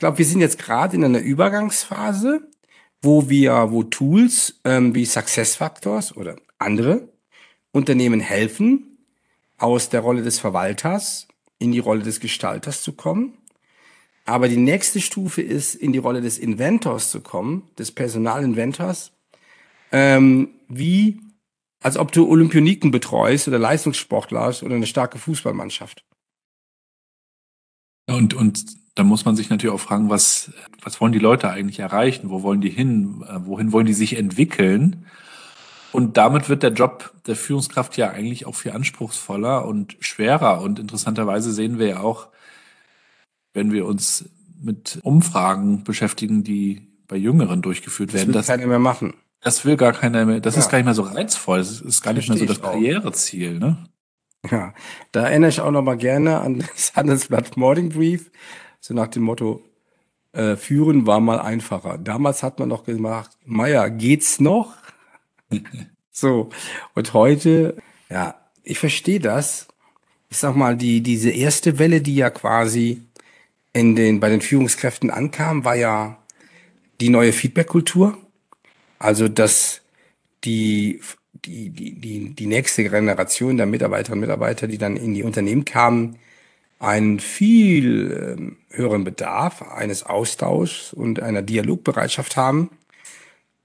glaube, wir sind jetzt gerade in einer Übergangsphase, wo wir, wo Tools ähm, wie SuccessFactors oder andere Unternehmen helfen, aus der Rolle des Verwalters in die Rolle des Gestalters zu kommen. Aber die nächste Stufe ist, in die Rolle des Inventors zu kommen, des Personalinventors, ähm, wie als ob du Olympioniken betreust oder Leistungssportler oder eine starke Fußballmannschaft. Und, und da muss man sich natürlich auch fragen, was, was wollen die Leute eigentlich erreichen? Wo wollen die hin? Äh, wohin wollen die sich entwickeln? Und damit wird der Job der Führungskraft ja eigentlich auch viel anspruchsvoller und schwerer. Und interessanterweise sehen wir ja auch, wenn wir uns mit Umfragen beschäftigen, die bei Jüngeren durchgeführt werden. Das will keiner mehr machen. Das will gar keiner mehr. Das ja. ist gar nicht mehr so reizvoll. Das ist gar nicht mehr so das Karriereziel. Ne? Ja, da erinnere ich auch noch mal gerne an das Handelsblatt Morning Brief, so nach dem Motto, äh, führen war mal einfacher. Damals hat man noch gemacht, Meier, geht's noch? [LAUGHS] so, und heute, ja, ich verstehe das. Ich sag mal, die, diese erste Welle, die ja quasi in den, bei den Führungskräften ankam, war ja die neue Feedback-Kultur. Also, dass die die, die, die, die nächste Generation der Mitarbeiterinnen und Mitarbeiter, die dann in die Unternehmen kamen, einen viel ähm, höheren Bedarf eines Austauschs und einer Dialogbereitschaft haben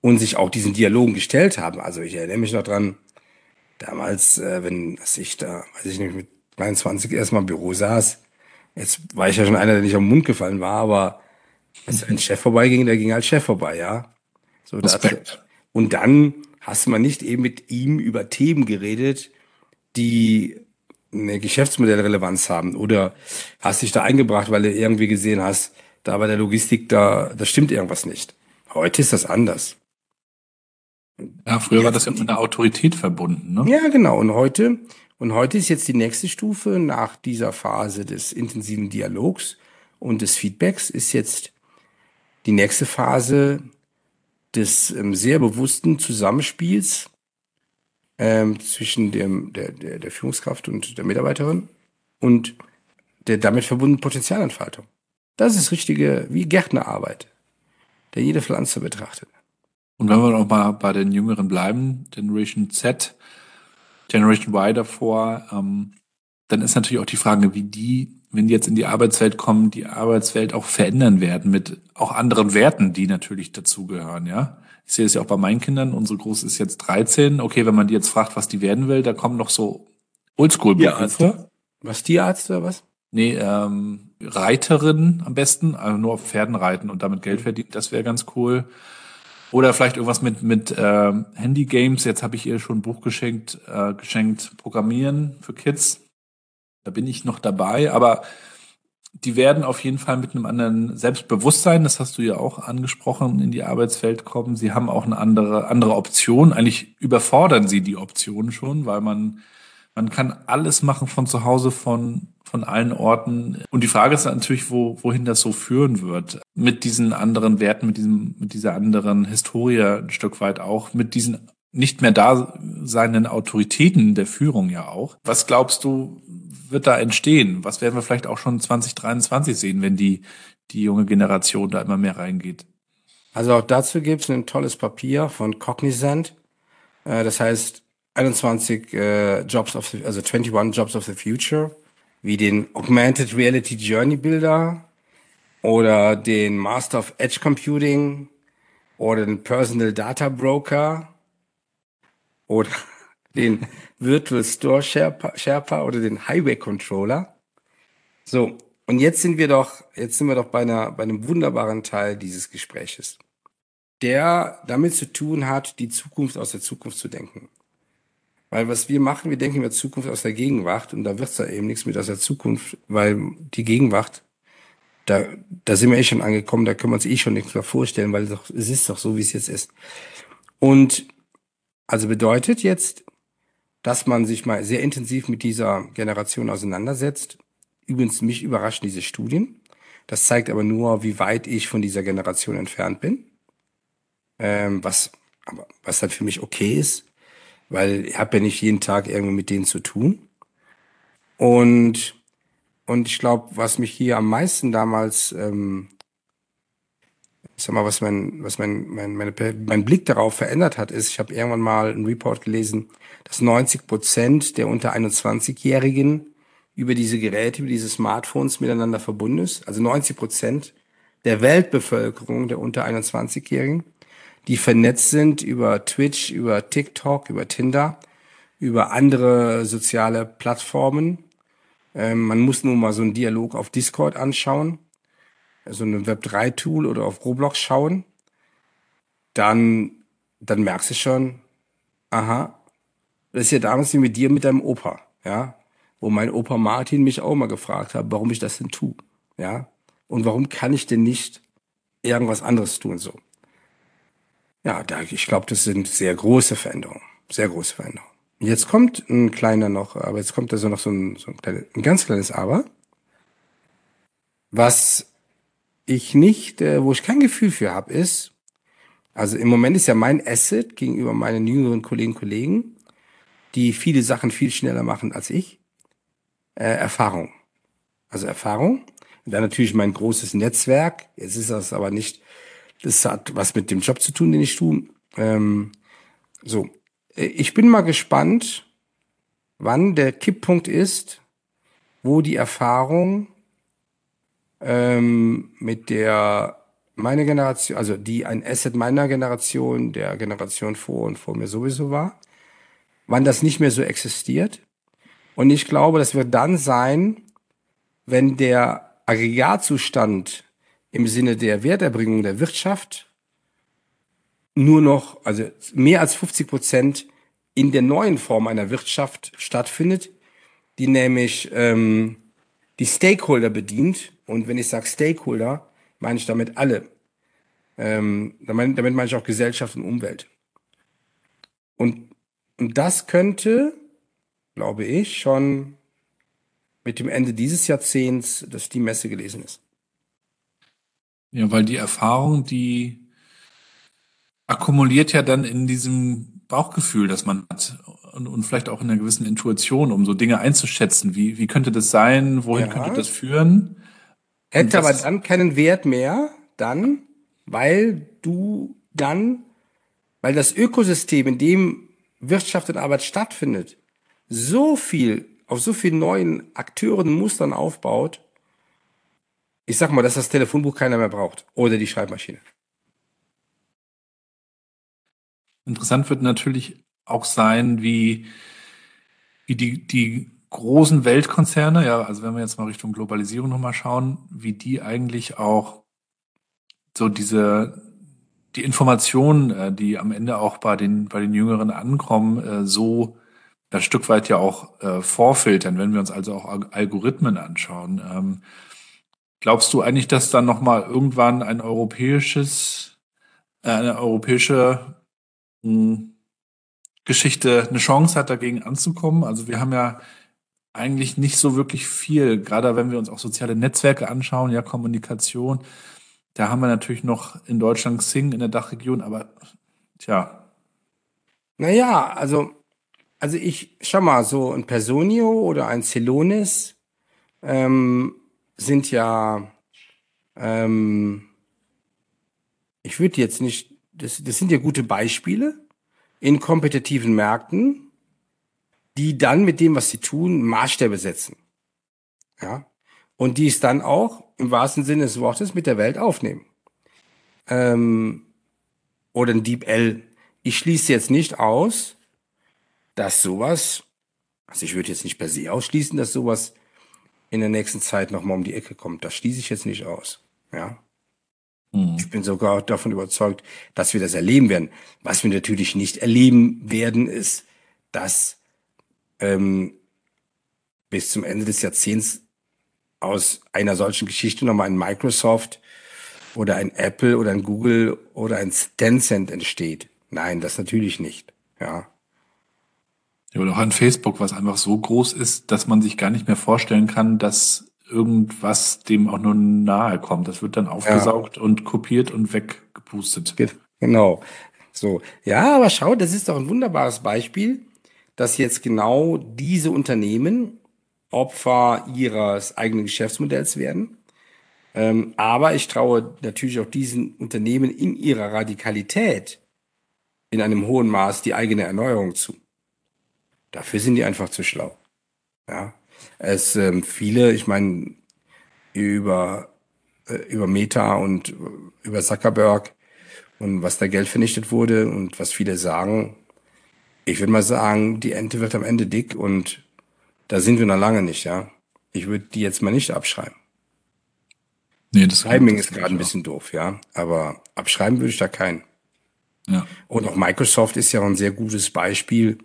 und sich auch diesen Dialogen gestellt haben. Also ich erinnere mich noch dran, damals, äh, wenn ich da, weiß ich nicht, mit 23 erstmal im Büro saß, jetzt war ich ja schon einer, der nicht am Mund gefallen war, aber als ein Chef vorbeiging, der ging als Chef vorbei, ja. So, das, und dann hast du mal nicht eben mit ihm über Themen geredet, die eine Geschäftsmodellrelevanz haben? Oder hast dich da eingebracht, weil du irgendwie gesehen hast, da bei der Logistik, da, da stimmt irgendwas nicht. Heute ist das anders. Ja, früher war das ja mit einer Autorität verbunden, ne? Ja, genau. Und heute, und heute ist jetzt die nächste Stufe nach dieser Phase des intensiven Dialogs und des Feedbacks ist jetzt die nächste Phase des ähm, sehr bewussten Zusammenspiels ähm, zwischen dem, der, der, der Führungskraft und der Mitarbeiterin und der damit verbundenen Potenzialentfaltung. Das ist richtige, wie Gärtnerarbeit, der jede Pflanze betrachtet. Und wenn wir noch mal bei den Jüngeren bleiben, Generation Z, Generation Y davor, ähm, dann ist natürlich auch die Frage, wie die, wenn die jetzt in die Arbeitswelt kommen, die Arbeitswelt auch verändern werden mit auch anderen Werten, die natürlich dazugehören, ja. Ich sehe es ja auch bei meinen Kindern. Unsere Große ist jetzt 13. Okay, wenn man die jetzt fragt, was die werden will, da kommen noch so Oldschool-Berufe. Was Tierarzt oder was? Nee, ähm, Reiterin am besten, also nur auf Pferden reiten und damit Geld verdienen, das wäre ganz cool. Oder vielleicht irgendwas mit, mit äh, Handy-Games. Jetzt habe ich ihr schon ein Buch geschenkt, äh, geschenkt, Programmieren für Kids. Da bin ich noch dabei, aber die werden auf jeden Fall mit einem anderen Selbstbewusstsein, das hast du ja auch angesprochen, in die Arbeitswelt kommen. Sie haben auch eine andere, andere Option. Eigentlich überfordern sie die Option schon, weil man, man kann alles machen von zu Hause, von, von allen Orten. Und die Frage ist natürlich, wo, wohin das so führen wird. Mit diesen anderen Werten, mit diesem, mit dieser anderen Historie ein Stück weit auch, mit diesen nicht mehr da seinen Autoritäten der Führung ja auch. Was glaubst du, wird da entstehen? Was werden wir vielleicht auch schon 2023 sehen, wenn die, die junge Generation da immer mehr reingeht? Also auch dazu gibt es ein tolles Papier von Cognizant. Äh, das heißt 21 äh, Jobs of the, also 21 Jobs of the Future, wie den Augmented Reality Journey Builder oder den Master of Edge Computing oder den Personal Data Broker oder [LAUGHS] den Virtual Store Sherpa, oder den Highway Controller. So, und jetzt sind wir doch, jetzt sind wir doch bei, einer, bei einem wunderbaren Teil dieses Gespräches, der damit zu tun hat, die Zukunft aus der Zukunft zu denken. Weil was wir machen, wir denken über Zukunft aus der Gegenwart und da wird's da eben nichts mit aus der Zukunft, weil die Gegenwart, da, da sind wir eh schon angekommen, da können wir uns eh schon nichts mehr vorstellen, weil es, doch, es ist doch so, wie es jetzt ist. Und also bedeutet jetzt, dass man sich mal sehr intensiv mit dieser Generation auseinandersetzt. Übrigens, mich überraschen diese Studien. Das zeigt aber nur, wie weit ich von dieser Generation entfernt bin. Ähm, was, aber, was dann für mich okay ist, weil ich habe ja nicht jeden Tag irgendwie mit denen zu tun. Und, und ich glaube, was mich hier am meisten damals ähm, ich sag mal, was mein, was mein, mein, meine, mein Blick darauf verändert hat, ist, ich habe irgendwann mal einen Report gelesen, dass 90 Prozent der unter 21-Jährigen über diese Geräte, über diese Smartphones miteinander verbunden ist. Also 90 Prozent der Weltbevölkerung der unter 21-Jährigen, die vernetzt sind über Twitch, über TikTok, über Tinder, über andere soziale Plattformen. Ähm, man muss nur mal so einen Dialog auf Discord anschauen so ein Web3-Tool oder auf Roblox schauen, dann, dann merkst du schon, aha, das ist ja damals wie mit dir mit deinem Opa, ja, wo mein Opa Martin mich auch mal gefragt hat, warum ich das denn tue, ja, und warum kann ich denn nicht irgendwas anderes tun, so. Ja, da, ich glaube, das sind sehr große Veränderungen, sehr große Veränderungen. Jetzt kommt ein kleiner noch, aber jetzt kommt also noch so ein, so ein, kleines, ein ganz kleines Aber, was ich nicht, äh, wo ich kein Gefühl für habe, ist, also im Moment ist ja mein Asset gegenüber meinen jüngeren Kolleginnen und Kollegen, die viele Sachen viel schneller machen als ich, äh, Erfahrung. Also Erfahrung. Und dann natürlich mein großes Netzwerk. Jetzt ist das aber nicht, das hat was mit dem Job zu tun, den ich tue. Ähm, so, ich bin mal gespannt, wann der Kipppunkt ist, wo die Erfahrung ähm, mit der meine Generation, also die ein Asset meiner Generation, der Generation vor und vor mir sowieso war, wann das nicht mehr so existiert. Und ich glaube, das wird dann sein, wenn der Aggregatzustand im Sinne der Werterbringung der Wirtschaft nur noch, also mehr als 50 Prozent in der neuen Form einer Wirtschaft stattfindet, die nämlich ähm, die Stakeholder bedient und wenn ich sage Stakeholder, meine ich damit alle. Ähm, damit, damit meine ich auch Gesellschaft und Umwelt. Und, und das könnte, glaube ich, schon mit dem Ende dieses Jahrzehnts, dass die Messe gelesen ist. Ja, weil die Erfahrung, die akkumuliert ja dann in diesem Bauchgefühl, das man hat und, und vielleicht auch in einer gewissen Intuition, um so Dinge einzuschätzen. Wie, wie könnte das sein? Wohin ja. könnte das führen? Hätte aber dann keinen Wert mehr, dann, weil du dann, weil das Ökosystem, in dem Wirtschaft und Arbeit stattfindet, so viel, auf so vielen neuen Akteuren und Mustern aufbaut, ich sag mal, dass das Telefonbuch keiner mehr braucht. Oder die Schreibmaschine. Interessant wird natürlich auch sein, wie, wie die, die großen Weltkonzerne, ja, also wenn wir jetzt mal Richtung Globalisierung nochmal schauen, wie die eigentlich auch so diese, die Informationen, äh, die am Ende auch bei den, bei den Jüngeren ankommen, äh, so ein Stück weit ja auch äh, vorfiltern, wenn wir uns also auch Algorithmen anschauen. Ähm, glaubst du eigentlich, dass dann nochmal irgendwann ein europäisches, eine europäische hm, Geschichte eine Chance hat, dagegen anzukommen? Also wir haben ja eigentlich nicht so wirklich viel, gerade wenn wir uns auch soziale Netzwerke anschauen, ja, Kommunikation. Da haben wir natürlich noch in Deutschland Xing in der Dachregion, aber tja. Naja, also, also ich, schau mal, so ein Personio oder ein Celonis ähm, sind ja, ähm, ich würde jetzt nicht, das, das sind ja gute Beispiele in kompetitiven Märkten, die dann mit dem, was sie tun, Maßstäbe setzen. Ja. Und die es dann auch im wahrsten Sinne des Wortes mit der Welt aufnehmen. Ähm, oder ein Deep L. Ich schließe jetzt nicht aus, dass sowas, also ich würde jetzt nicht per se ausschließen, dass sowas in der nächsten Zeit nochmal um die Ecke kommt. Das schließe ich jetzt nicht aus. Ja. Mhm. Ich bin sogar davon überzeugt, dass wir das erleben werden. Was wir natürlich nicht erleben werden, ist, dass ähm, bis zum Ende des Jahrzehnts aus einer solchen Geschichte nochmal ein Microsoft oder ein Apple oder ein Google oder ein Tencent entsteht. Nein, das natürlich nicht. Ja. Ja, oder auch ein Facebook, was einfach so groß ist, dass man sich gar nicht mehr vorstellen kann, dass irgendwas dem auch nur nahe kommt. Das wird dann aufgesaugt ja. und kopiert und weggepustet. Genau. So. Ja, aber schau, das ist doch ein wunderbares Beispiel, dass jetzt genau diese Unternehmen Opfer ihres eigenen Geschäftsmodells werden. Ähm, aber ich traue natürlich auch diesen Unternehmen in ihrer Radikalität in einem hohen Maß die eigene Erneuerung zu. Dafür sind die einfach zu schlau. Ja, es ähm, viele, ich meine über äh, über Meta und äh, über Zuckerberg und was da Geld vernichtet wurde und was viele sagen, ich würde mal sagen, die Ente wird am Ende dick und da sind wir noch lange nicht, ja. Ich würde die jetzt mal nicht abschreiben. Nee, das Timing ist gerade ein bisschen doof, ja. Aber abschreiben würde ich da keinen. Ja. Und auch Microsoft ist ja ein sehr gutes Beispiel,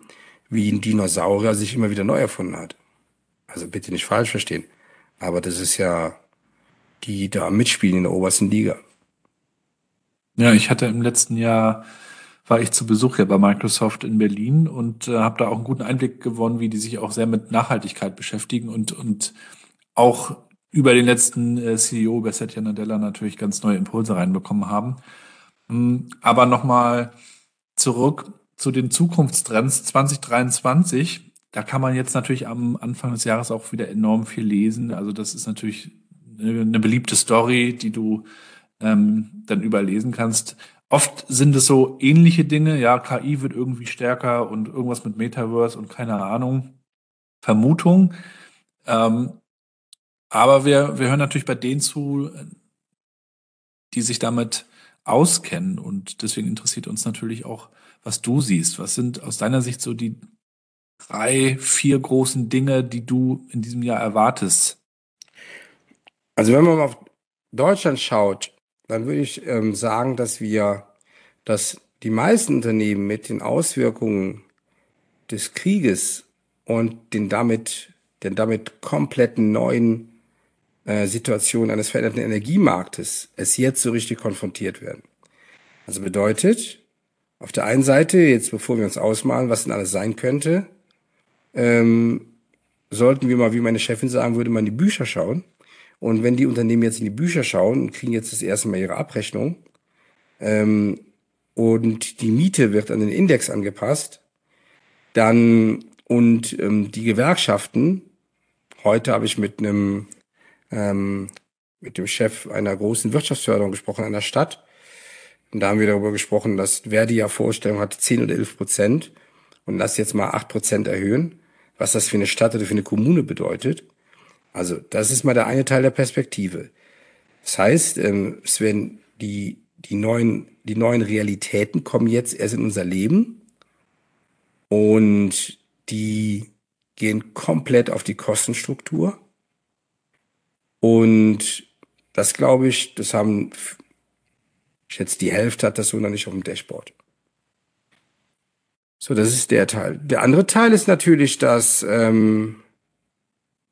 wie ein Dinosaurier sich immer wieder neu erfunden hat. Also bitte nicht falsch verstehen. Aber das ist ja die da mitspielen in der obersten Liga. Ja, ich hatte im letzten Jahr war ich zu Besuch ja bei Microsoft in Berlin und äh, habe da auch einen guten Einblick gewonnen, wie die sich auch sehr mit Nachhaltigkeit beschäftigen und, und auch über den letzten äh, CEO, über Satya Nadella, natürlich ganz neue Impulse reinbekommen haben. Mhm, aber nochmal zurück zu den Zukunftstrends 2023. Da kann man jetzt natürlich am Anfang des Jahres auch wieder enorm viel lesen. Also das ist natürlich eine beliebte Story, die du ähm, dann überlesen kannst. Oft sind es so ähnliche Dinge, ja, KI wird irgendwie stärker und irgendwas mit Metaverse und keine Ahnung, Vermutung. Ähm, aber wir, wir hören natürlich bei denen zu, die sich damit auskennen. Und deswegen interessiert uns natürlich auch, was du siehst. Was sind aus deiner Sicht so die drei, vier großen Dinge, die du in diesem Jahr erwartest? Also wenn man auf Deutschland schaut, dann würde ich ähm, sagen, dass wir, dass die meisten Unternehmen mit den Auswirkungen des Krieges und den damit, den damit kompletten neuen äh, Situation eines veränderten Energiemarktes es jetzt so richtig konfrontiert werden. Also bedeutet, auf der einen Seite, jetzt bevor wir uns ausmalen, was denn alles sein könnte, ähm, sollten wir mal, wie meine Chefin sagen würde, mal in die Bücher schauen und wenn die Unternehmen jetzt in die Bücher schauen und kriegen jetzt das erste Mal ihre Abrechnung ähm, und die Miete wird an den Index angepasst, dann und ähm, die Gewerkschaften, heute habe ich mit einem ähm, mit dem Chef einer großen Wirtschaftsförderung gesprochen einer Stadt. Und da haben wir darüber gesprochen, dass Verdi ja Vorstellung hat, 10 oder 11 Prozent und lass jetzt mal 8 Prozent erhöhen, was das für eine Stadt oder für eine Kommune bedeutet. Also das ist mal der eine Teil der Perspektive. Das heißt, ähm, werden die, die, neuen, die neuen Realitäten kommen jetzt erst in unser Leben und die gehen komplett auf die Kostenstruktur. Und das glaube ich, das haben, ich schätze, die Hälfte hat das so noch nicht auf dem Dashboard. So, das ist der Teil. Der andere Teil ist natürlich, dass ähm,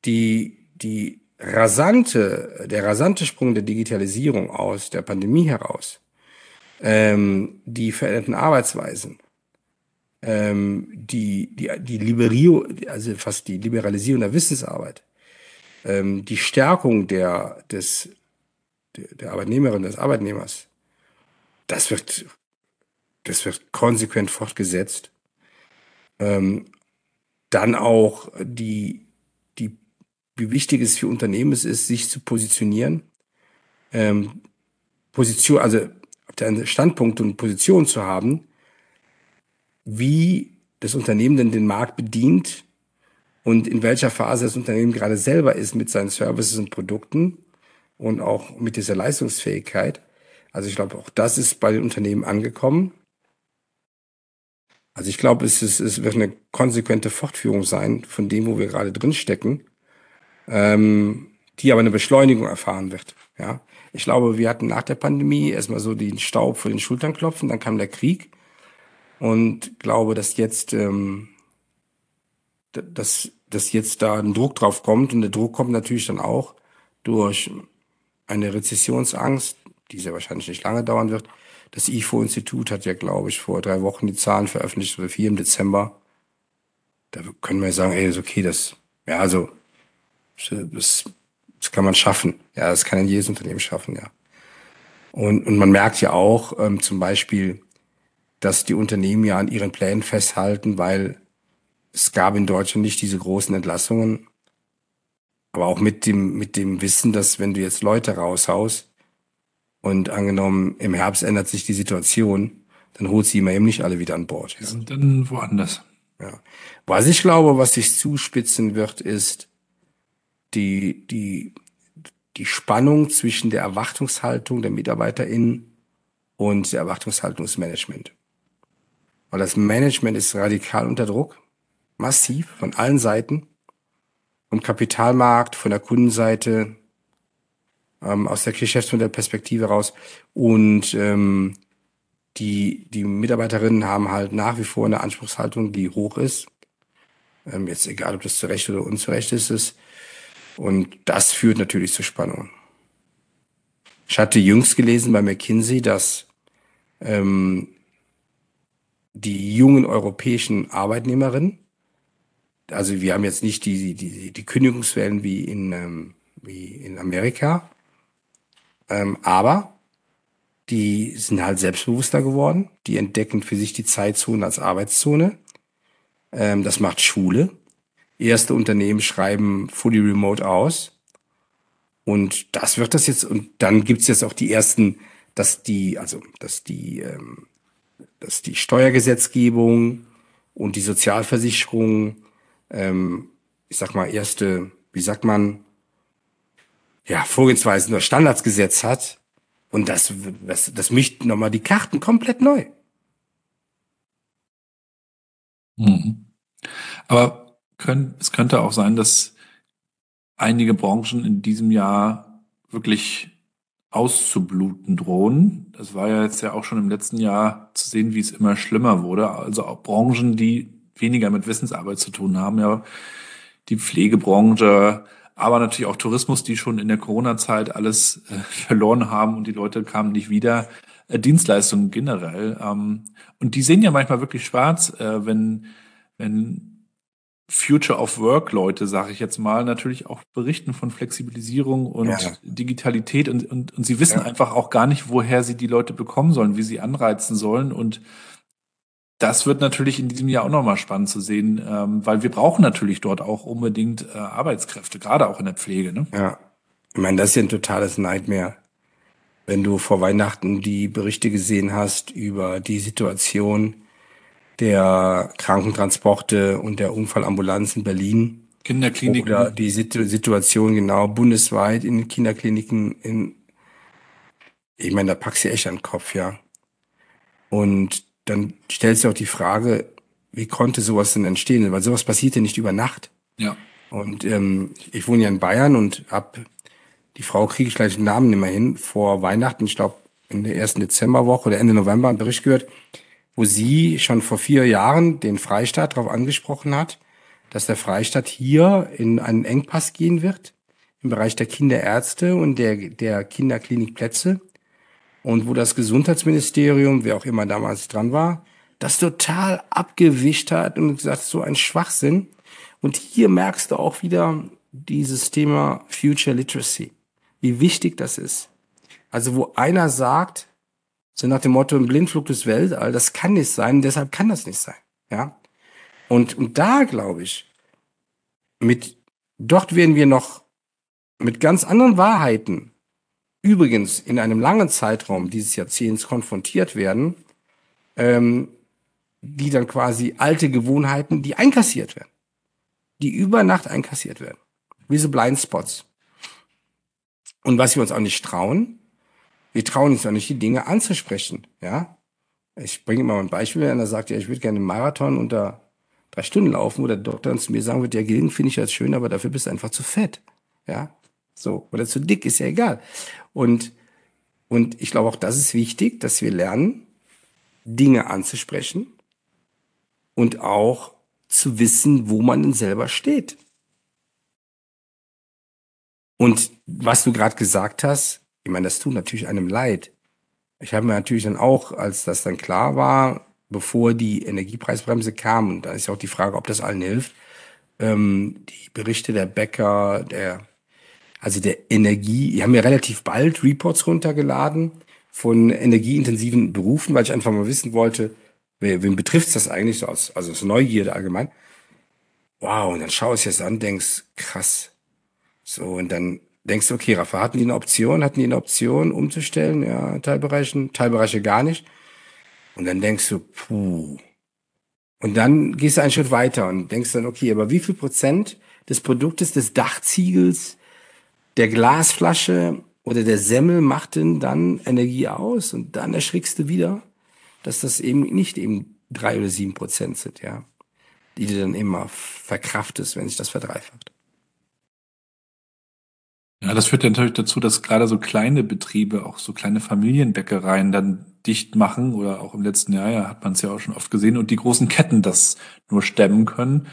die, die rasante, der rasante Sprung der Digitalisierung aus der Pandemie heraus, ähm, die veränderten Arbeitsweisen, ähm, die, die, die Liberio, also fast die Liberalisierung der Wissensarbeit, ähm, die Stärkung der, des, der, Arbeitnehmerin, des Arbeitnehmers, das wird, das wird konsequent fortgesetzt. Ähm, dann auch die, wie wichtig es für Unternehmen ist, sich zu positionieren. Ähm, Position, also einen Standpunkt und Position zu haben, wie das Unternehmen denn den Markt bedient und in welcher Phase das Unternehmen gerade selber ist mit seinen Services und Produkten und auch mit dieser Leistungsfähigkeit. Also ich glaube, auch das ist bei den Unternehmen angekommen. Also ich glaube, es, es wird eine konsequente Fortführung sein von dem, wo wir gerade drin stecken, ähm, die aber eine Beschleunigung erfahren wird. Ja, ich glaube, wir hatten nach der Pandemie erstmal so den Staub vor den Schultern klopfen, dann kam der Krieg und glaube, dass jetzt, ähm, dass, dass jetzt da ein Druck drauf kommt und der Druck kommt natürlich dann auch durch eine Rezessionsangst, die sehr wahrscheinlich nicht lange dauern wird. Das IFO-Institut hat ja, glaube ich, vor drei Wochen die Zahlen veröffentlicht, oder vier im Dezember. Da können wir sagen, ey, ist okay, das, ja, also, das, das kann man schaffen. Ja, das kann jedes Unternehmen schaffen, ja. Und, und man merkt ja auch, ähm, zum Beispiel, dass die Unternehmen ja an ihren Plänen festhalten, weil es gab in Deutschland nicht diese großen Entlassungen. Aber auch mit dem, mit dem Wissen, dass wenn du jetzt Leute raushaust und angenommen im Herbst ändert sich die Situation, dann holt sie immer eben nicht alle wieder an Bord. Ja. Sind dann woanders. Ja. Was ich glaube, was sich zuspitzen wird, ist die, die, die Spannung zwischen der Erwartungshaltung der MitarbeiterInnen und der Erwartungshaltung des Management. Weil das Management ist radikal unter Druck, massiv von allen Seiten, vom Kapitalmarkt, von der Kundenseite, ähm, aus der Geschäftsmodellperspektive raus. Und ähm, die, die Mitarbeiterinnen haben halt nach wie vor eine Anspruchshaltung, die hoch ist. Ähm, jetzt egal, ob das zurecht oder unzurecht ist. ist. Und das führt natürlich zu Spannungen. Ich hatte jüngst gelesen bei McKinsey, dass ähm, die jungen europäischen Arbeitnehmerinnen, also wir haben jetzt nicht die, die, die Kündigungswellen wie in, ähm, wie in Amerika, ähm, aber die sind halt selbstbewusster geworden, die entdecken für sich die Zeitzone als Arbeitszone. Ähm, das macht Schule. Erste Unternehmen schreiben fully remote aus. Und das wird das jetzt, und dann gibt's jetzt auch die ersten, dass die, also dass die ähm, dass die Steuergesetzgebung und die Sozialversicherung, ähm, ich sag mal, erste, wie sagt man, ja, Vorgehensweisen oder Standardsgesetz hat. Und das, das, das mischt nochmal die Karten komplett neu. Mhm. Aber können, es könnte auch sein, dass einige Branchen in diesem Jahr wirklich auszubluten drohen. Das war ja jetzt ja auch schon im letzten Jahr zu sehen, wie es immer schlimmer wurde. Also auch Branchen, die weniger mit Wissensarbeit zu tun haben, ja, die Pflegebranche, aber natürlich auch Tourismus, die schon in der Corona-Zeit alles äh, [LAUGHS] verloren haben und die Leute kamen nicht wieder. Äh, Dienstleistungen generell. Ähm, und die sehen ja manchmal wirklich schwarz, äh, wenn, wenn Future of Work Leute, sage ich jetzt mal, natürlich auch berichten von Flexibilisierung und ja. Digitalität und, und, und sie wissen ja. einfach auch gar nicht, woher sie die Leute bekommen sollen, wie sie anreizen sollen und das wird natürlich in diesem Jahr auch nochmal spannend zu sehen, ähm, weil wir brauchen natürlich dort auch unbedingt äh, Arbeitskräfte, gerade auch in der Pflege. Ne? Ja, ich meine, das ist ja ein totales Nightmare. Wenn du vor Weihnachten die Berichte gesehen hast über die Situation, der Krankentransporte und der Unfallambulanz in Berlin. Kinderkliniken. Oder die Situation genau bundesweit in den Kinderkliniken in, ich meine, da packst du echt an den Kopf, ja. Und dann stellst du auch die Frage, wie konnte sowas denn entstehen? Weil sowas passiert ja nicht über Nacht. Ja. Und ähm, ich wohne ja in Bayern und hab die Frau kriege ich gleich den Namen nicht mehr hin, vor Weihnachten, ich glaube in der ersten Dezemberwoche oder Ende November einen Bericht gehört, wo sie schon vor vier Jahren den Freistaat darauf angesprochen hat, dass der Freistaat hier in einen Engpass gehen wird im Bereich der Kinderärzte und der, der Kinderklinikplätze und wo das Gesundheitsministerium, wer auch immer damals dran war, das total abgewischt hat und gesagt, so ein Schwachsinn. Und hier merkst du auch wieder dieses Thema Future Literacy, wie wichtig das ist. Also wo einer sagt, so nach dem Motto, ein Blindflug des Weltall, das kann nicht sein, deshalb kann das nicht sein. Ja. Und, und da glaube ich, mit, dort werden wir noch mit ganz anderen Wahrheiten übrigens in einem langen Zeitraum dieses Jahrzehnts konfrontiert werden, ähm, die dann quasi alte Gewohnheiten, die einkassiert werden, die über Nacht einkassiert werden, wie so Blindspots. Und was wir uns auch nicht trauen, wir trauen uns auch nicht, die Dinge anzusprechen, ja. Ich bringe mal ein Beispiel, einer sagt, ja, ich würde gerne einen Marathon unter drei Stunden laufen, wo der Doktor zu mir sagen wird, ja, Gilden finde ich als schön, aber dafür bist du einfach zu fett, ja. So, oder zu dick, ist ja egal. Und, und ich glaube auch, das ist wichtig, dass wir lernen, Dinge anzusprechen und auch zu wissen, wo man denn selber steht. Und was du gerade gesagt hast, ich meine, das tut natürlich einem leid. Ich habe mir natürlich dann auch, als das dann klar war, bevor die Energiepreisbremse kam, und da ist ja auch die Frage, ob das allen hilft, ähm, die Berichte der Bäcker, der, also der Energie, die haben mir relativ bald Reports runtergeladen von energieintensiven Berufen, weil ich einfach mal wissen wollte, wen betrifft das eigentlich so aus, also aus Neugierde allgemein. Wow, und dann schaust du es an, denkst, krass. So, und dann denkst du, okay, Rafa, hatten die eine Option? Hatten die eine Option umzustellen? Ja, Teilbereichen, Teilbereiche gar nicht. Und dann denkst du, puh. Und dann gehst du einen Schritt weiter und denkst dann, okay, aber wie viel Prozent des Produktes, des Dachziegels, der Glasflasche oder der Semmel macht denn dann Energie aus? Und dann erschrickst du wieder, dass das eben nicht eben drei oder sieben Prozent sind, ja, die du dann immer verkraftest, wenn sich das verdreifacht. Ja, das führt ja natürlich dazu, dass gerade so kleine Betriebe, auch so kleine Familienbäckereien dann dicht machen oder auch im letzten Jahr, ja, hat man es ja auch schon oft gesehen und die großen Ketten das nur stemmen können.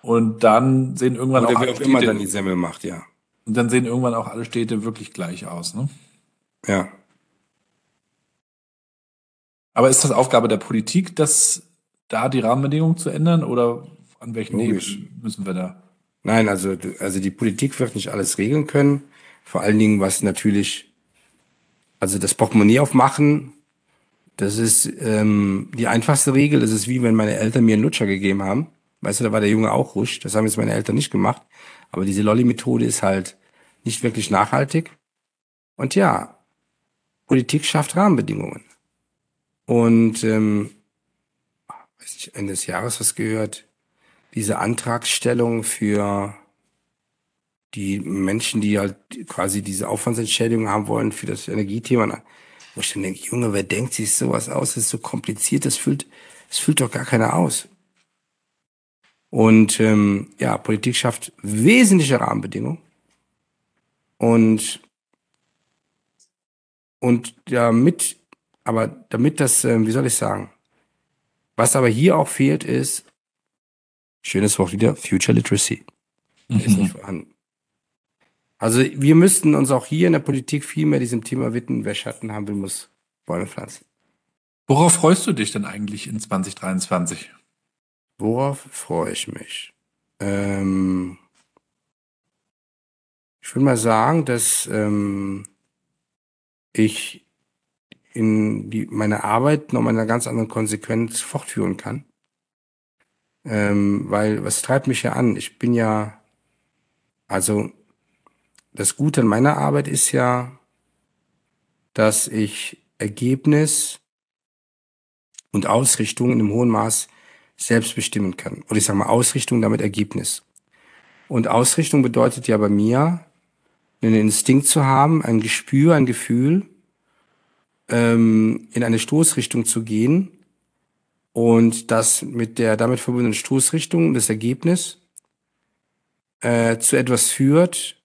Und dann sehen irgendwann Oder auch wer alle auch immer Städte, dann die Semmel macht, ja. und dann sehen irgendwann auch alle Städte wirklich gleich aus, ne? Ja. Aber ist das Aufgabe der Politik, das da die Rahmenbedingungen zu ändern oder an welchen. Hebel müssen wir da? Nein, also, also die Politik wird nicht alles regeln können. Vor allen Dingen, was natürlich, also das Portemonnaie aufmachen, das ist ähm, die einfachste Regel. Das ist wie wenn meine Eltern mir einen Lutscher gegeben haben. Weißt du, da war der Junge auch ruhig. Das haben jetzt meine Eltern nicht gemacht. Aber diese Lolli-Methode ist halt nicht wirklich nachhaltig. Und ja, Politik schafft Rahmenbedingungen. Und ähm, weiß ich, Ende des Jahres was gehört, diese Antragstellung für die Menschen, die halt quasi diese Aufwandsentschädigung haben wollen für das Energiethema, wo ich dann denke, Junge, wer denkt sich sowas aus? Das ist so kompliziert, das füllt, das füllt doch gar keiner aus. Und ähm, ja, Politik schafft wesentliche Rahmenbedingungen. Und, und damit, aber damit das, ähm, wie soll ich sagen, was aber hier auch fehlt, ist, schönes Wort wieder, Future Literacy. Ist nicht vorhanden. Also wir müssten uns auch hier in der Politik viel mehr diesem Thema widmen, wer Schatten haben will, muss Bäume pflanzen. Worauf freust du dich denn eigentlich in 2023? Worauf freue ich mich? Ähm, ich würde mal sagen, dass ähm, ich in die, meine Arbeit noch mal in einer ganz anderen Konsequenz fortführen kann. Ähm, weil, was treibt mich ja an? Ich bin ja, also das Gute an meiner Arbeit ist ja, dass ich Ergebnis und Ausrichtung in einem hohen Maß selbst bestimmen kann. Oder ich sage mal Ausrichtung, damit Ergebnis. Und Ausrichtung bedeutet ja bei mir, einen Instinkt zu haben, ein Gespür, ein Gefühl, ähm, in eine Stoßrichtung zu gehen und das mit der damit verbundenen Stoßrichtung, das Ergebnis, äh, zu etwas führt,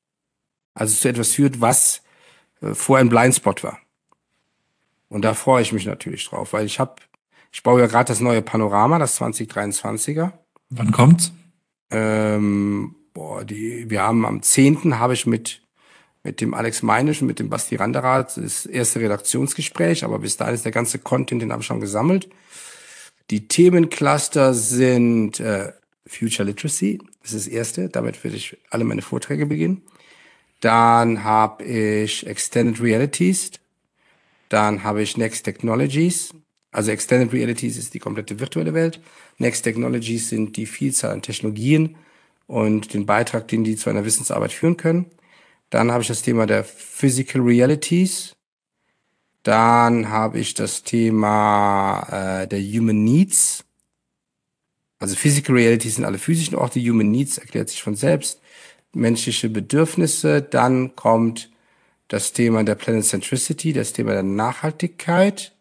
also zu etwas führt, was äh, vor ein Blindspot war. Und da freue ich mich natürlich drauf, weil ich habe, ich baue ja gerade das neue Panorama, das 2023er. Wann kommt's? Ähm, boah, die, wir haben am 10. habe ich mit, mit dem Alex Meinisch und mit dem Basti Randerath das erste Redaktionsgespräch, aber bis dahin ist der ganze Content, den habe ich schon gesammelt. Die Themencluster sind äh, Future Literacy, das ist das erste, damit werde ich alle meine Vorträge beginnen. Dann habe ich Extended Realities, dann habe ich Next Technologies. Also Extended Realities ist die komplette virtuelle Welt. Next Technologies sind die Vielzahl an Technologien und den Beitrag, den die zu einer Wissensarbeit führen können. Dann habe ich das Thema der Physical Realities. Dann habe ich das Thema äh, der Human Needs. Also Physical Realities sind alle physischen Orte, Human Needs erklärt sich von selbst. Menschliche Bedürfnisse. Dann kommt das Thema der Planet Centricity, das Thema der Nachhaltigkeit.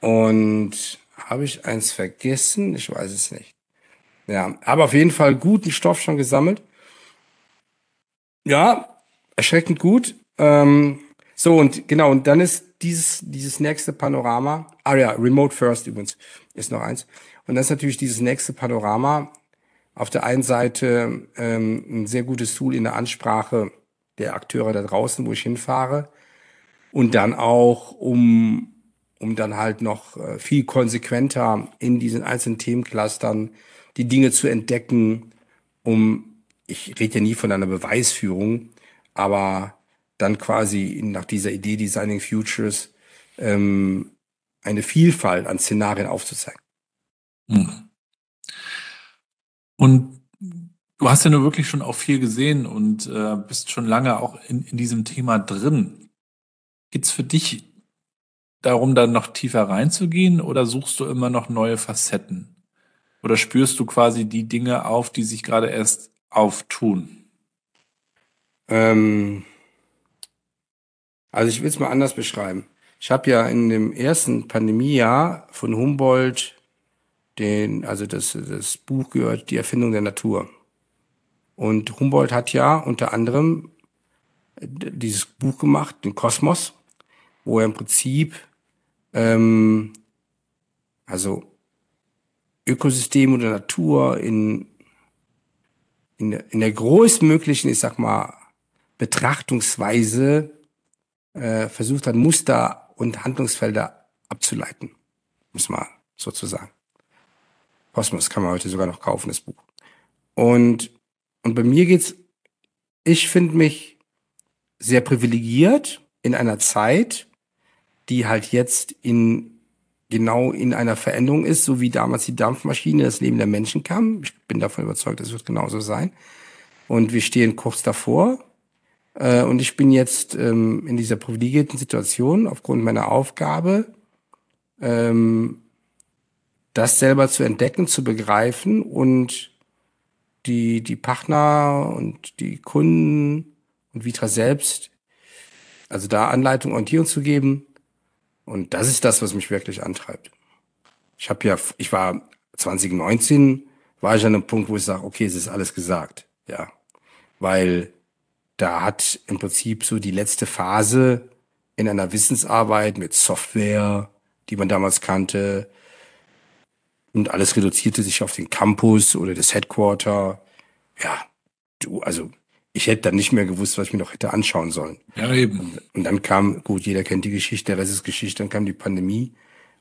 Und habe ich eins vergessen? Ich weiß es nicht. Ja, aber auf jeden Fall guten Stoff schon gesammelt. Ja, erschreckend gut. Ähm, so, und genau, und dann ist dieses, dieses nächste Panorama, ah ja, Remote First übrigens, ist noch eins. Und das ist natürlich dieses nächste Panorama. Auf der einen Seite ähm, ein sehr gutes Tool in der Ansprache der Akteure da draußen, wo ich hinfahre. Und dann auch, um, um dann halt noch äh, viel konsequenter in diesen einzelnen Themenclustern die Dinge zu entdecken, um, ich rede ja nie von einer Beweisführung, aber dann quasi nach dieser Idee Designing Futures ähm, eine Vielfalt an Szenarien aufzuzeigen. Hm. Und Du hast ja nur wirklich schon auch viel gesehen und äh, bist schon lange auch in, in diesem Thema drin. Geht's für dich darum, dann noch tiefer reinzugehen oder suchst du immer noch neue Facetten? Oder spürst du quasi die Dinge auf, die sich gerade erst auftun? Ähm, also ich will es mal anders beschreiben. Ich habe ja in dem ersten Pandemiejahr von Humboldt den, also das, das Buch gehört, Die Erfindung der Natur. Und Humboldt hat ja unter anderem dieses Buch gemacht, den Kosmos, wo er im Prinzip ähm, also Ökosystem oder Natur in, in, in der größtmöglichen, ich sag mal, Betrachtungsweise äh, versucht hat, Muster und Handlungsfelder abzuleiten. Muss man sozusagen. Kosmos kann man heute sogar noch kaufen, das Buch. Und und bei mir geht's, ich finde mich sehr privilegiert in einer Zeit, die halt jetzt in genau in einer Veränderung ist, so wie damals die Dampfmaschine das Leben der Menschen kam. Ich bin davon überzeugt, das wird genauso sein. Und wir stehen kurz davor. Äh, und ich bin jetzt ähm, in dieser privilegierten Situation aufgrund meiner Aufgabe, ähm, das selber zu entdecken, zu begreifen und die, die Partner und die Kunden und Vitra selbst, also da Anleitung, Orientierung zu geben. Und das ist das, was mich wirklich antreibt. Ich habe ja, ich war 2019, war ich an einem Punkt, wo ich sage, okay, es ist alles gesagt, ja, weil da hat im Prinzip so die letzte Phase in einer Wissensarbeit mit Software, die man damals kannte, und alles reduzierte sich auf den Campus oder das Headquarter. Ja, du, also ich hätte dann nicht mehr gewusst, was ich mir noch hätte anschauen sollen. Ja, eben. Und dann kam, gut, jeder kennt die Geschichte, der Rest ist Geschichte, dann kam die Pandemie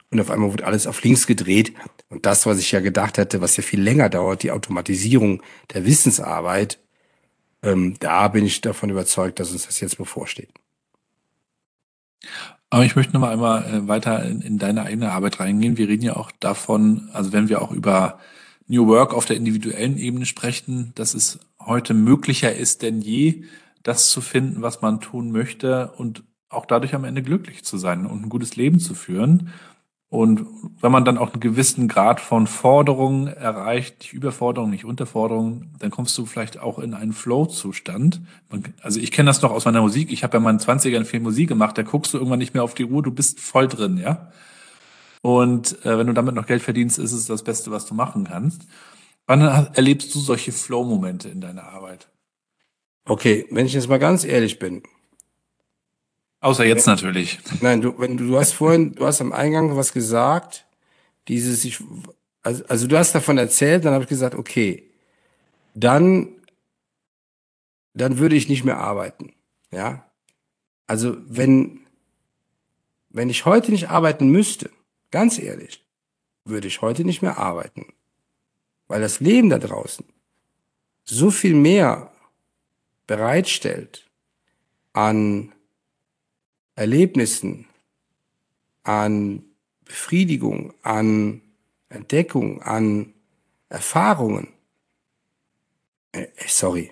und auf einmal wurde alles auf links gedreht. Und das, was ich ja gedacht hätte, was ja viel länger dauert, die Automatisierung der Wissensarbeit, ähm, da bin ich davon überzeugt, dass uns das jetzt bevorsteht. Aber ich möchte noch mal einmal äh, weiter in, in deine eigene Arbeit reingehen. Wir reden ja auch davon, also wenn wir auch über New Work auf der individuellen Ebene sprechen, dass es heute möglicher ist denn je, das zu finden, was man tun möchte und auch dadurch am Ende glücklich zu sein und ein gutes Leben zu führen. Und wenn man dann auch einen gewissen Grad von Forderung erreicht, nicht Überforderung, nicht Unterforderung, dann kommst du vielleicht auch in einen Flow-Zustand. Also ich kenne das noch aus meiner Musik. Ich habe ja in 20ern viel Musik gemacht. Da guckst du irgendwann nicht mehr auf die Uhr, du bist voll drin, ja. Und äh, wenn du damit noch Geld verdienst, ist es das Beste, was du machen kannst. Wann erlebst du solche Flow-Momente in deiner Arbeit? Okay, wenn ich jetzt mal ganz ehrlich bin. Außer jetzt natürlich. Nein, du, wenn du, du hast vorhin, du hast am Eingang was gesagt, dieses, ich, also, also du hast davon erzählt, dann habe ich gesagt, okay, dann, dann würde ich nicht mehr arbeiten. Ja. Also wenn, wenn ich heute nicht arbeiten müsste, ganz ehrlich, würde ich heute nicht mehr arbeiten. Weil das Leben da draußen so viel mehr bereitstellt an Erlebnissen, an Befriedigung, an Entdeckung, an Erfahrungen. Äh, sorry,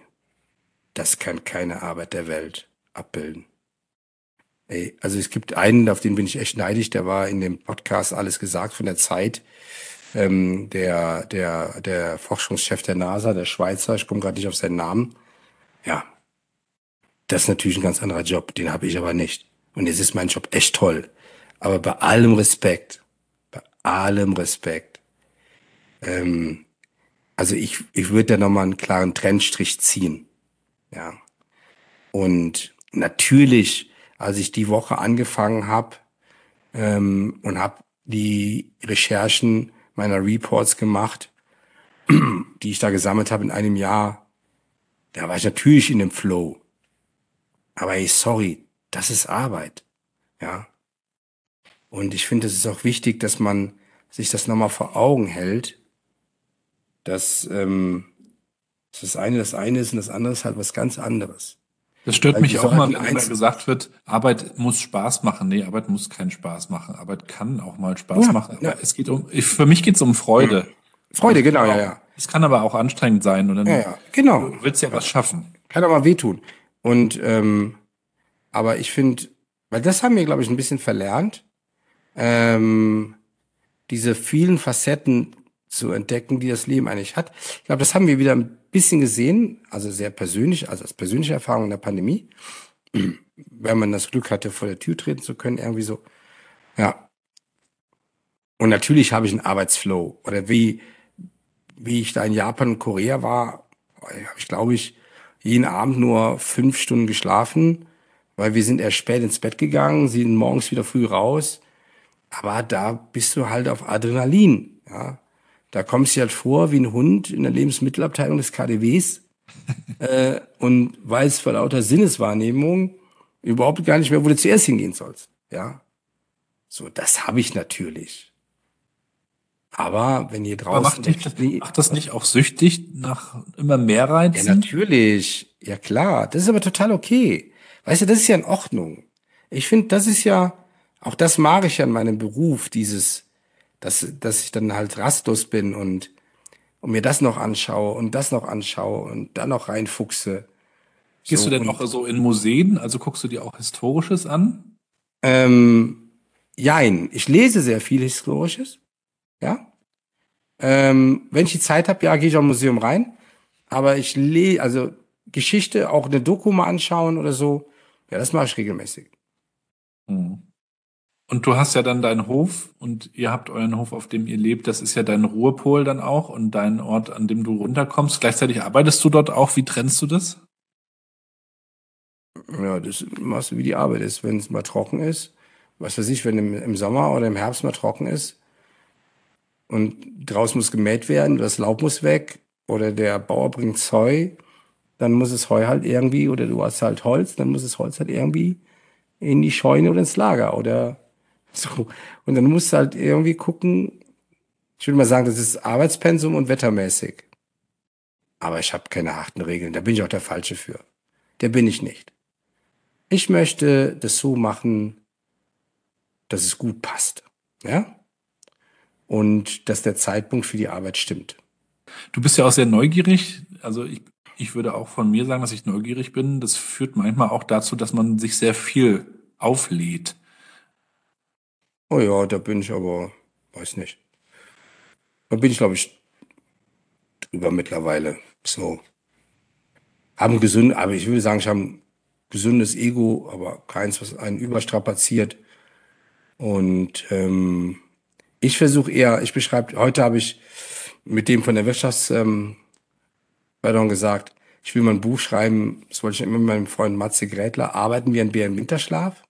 das kann keine Arbeit der Welt abbilden. Ey, also es gibt einen, auf den bin ich echt neidisch, der war in dem Podcast alles gesagt von der Zeit. Ähm, der, der, der Forschungschef der NASA, der Schweizer, ich komme gerade nicht auf seinen Namen. Ja, das ist natürlich ein ganz anderer Job, den habe ich aber nicht. Und jetzt ist mein Job echt toll. Aber bei allem Respekt, bei allem Respekt, ähm, also ich, ich würde da nochmal einen klaren Trennstrich ziehen. Ja. Und natürlich, als ich die Woche angefangen habe ähm, und habe die Recherchen meiner Reports gemacht, [CLEARS THROAT] die ich da gesammelt habe in einem Jahr, da war ich natürlich in dem Flow. Aber ey, sorry, das ist Arbeit. Ja. Und ich finde, es ist auch wichtig, dass man sich das nochmal vor Augen hält, dass ähm, das eine das eine ist und das andere ist halt was ganz anderes. Das stört Weil mich auch mal, wenn immer gesagt wird, Arbeit muss Spaß machen. Nee, Arbeit muss keinen Spaß machen. Arbeit kann auch mal Spaß ja, machen. Ja. Es geht um, ich, für mich geht es um Freude. Freude, genau, ja, ja. Es kann aber auch anstrengend sein. Und dann ja, ja, genau. Du willst ja was schaffen. Kann aber wehtun. Und ähm, aber ich finde, weil das haben wir, glaube ich, ein bisschen verlernt, ähm, diese vielen Facetten zu entdecken, die das Leben eigentlich hat. Ich glaube, das haben wir wieder ein bisschen gesehen, also sehr persönlich, also als persönliche Erfahrung in der Pandemie, [CLEARS THROAT] wenn man das Glück hatte, vor der Tür treten zu können, irgendwie so. Ja. Und natürlich habe ich einen Arbeitsflow. Oder wie, wie ich da in Japan und Korea war, habe ich, glaube ich, jeden Abend nur fünf Stunden geschlafen, weil wir sind erst spät ins Bett gegangen, sind morgens wieder früh raus. Aber da bist du halt auf Adrenalin, ja. Da kommst du halt vor wie ein Hund in der Lebensmittelabteilung des KDWs [LAUGHS] äh, und weißt vor lauter Sinneswahrnehmung überhaupt gar nicht mehr, wo du zuerst hingehen sollst. Ja, so das habe ich natürlich. Aber wenn ihr draußen. macht, dich, macht das nicht auch süchtig nach immer mehr Reizen? Ja, natürlich. Ja, klar. Das ist aber total okay. Weißt du, das ist ja in Ordnung. Ich finde, das ist ja, auch das mag ich ja in meinem Beruf, dieses, dass, dass ich dann halt rastlos bin und, und mir das noch anschaue und das noch anschaue und dann noch reinfuchse. Gehst so, du denn auch so in Museen? Also guckst du dir auch Historisches an? Ähm, jein. Ich lese sehr viel Historisches. Ja. Ähm, wenn ich die Zeit habe, ja, gehe ich auch im Museum rein. Aber ich lese, also Geschichte, auch eine Doku mal anschauen oder so, ja, das mache ich regelmäßig. Mhm. Und du hast ja dann deinen Hof und ihr habt euren Hof, auf dem ihr lebt. Das ist ja dein Ruhepol dann auch und dein Ort, an dem du runterkommst. Gleichzeitig arbeitest du dort auch. Wie trennst du das? Ja, das machst du, wie die Arbeit ist. Wenn es mal trocken ist, was weiß ich, wenn im, im Sommer oder im Herbst mal trocken ist und draußen muss gemäht werden, das Laub muss weg oder der Bauer bringt Heu, dann muss es Heu halt irgendwie, oder du hast halt Holz, dann muss das Holz halt irgendwie in die Scheune oder ins Lager oder [LAUGHS] so. Und dann musst du halt irgendwie gucken, ich würde mal sagen, das ist Arbeitspensum und wettermäßig. Aber ich habe keine harten Regeln, da bin ich auch der Falsche für. Der bin ich nicht. Ich möchte das so machen, dass es gut passt. Ja? Und dass der Zeitpunkt für die Arbeit stimmt. Du bist ja auch sehr neugierig. Also ich, ich würde auch von mir sagen, dass ich neugierig bin. Das führt manchmal auch dazu, dass man sich sehr viel auflädt. Oh ja, da bin ich aber, weiß nicht. Da bin ich, glaube ich, drüber mittlerweile. So. Haben gesund, aber ich würde sagen, ich habe ein gesundes Ego, aber keins, was einen überstrapaziert. Und ähm, ich versuche eher, ich beschreibe, heute habe ich mit dem von der Wirtschaftsförderung ähm, gesagt, ich will mal ein Buch schreiben, das wollte ich immer mit meinem Freund Matze Grätler, arbeiten wir ein Bär im Winterschlaf.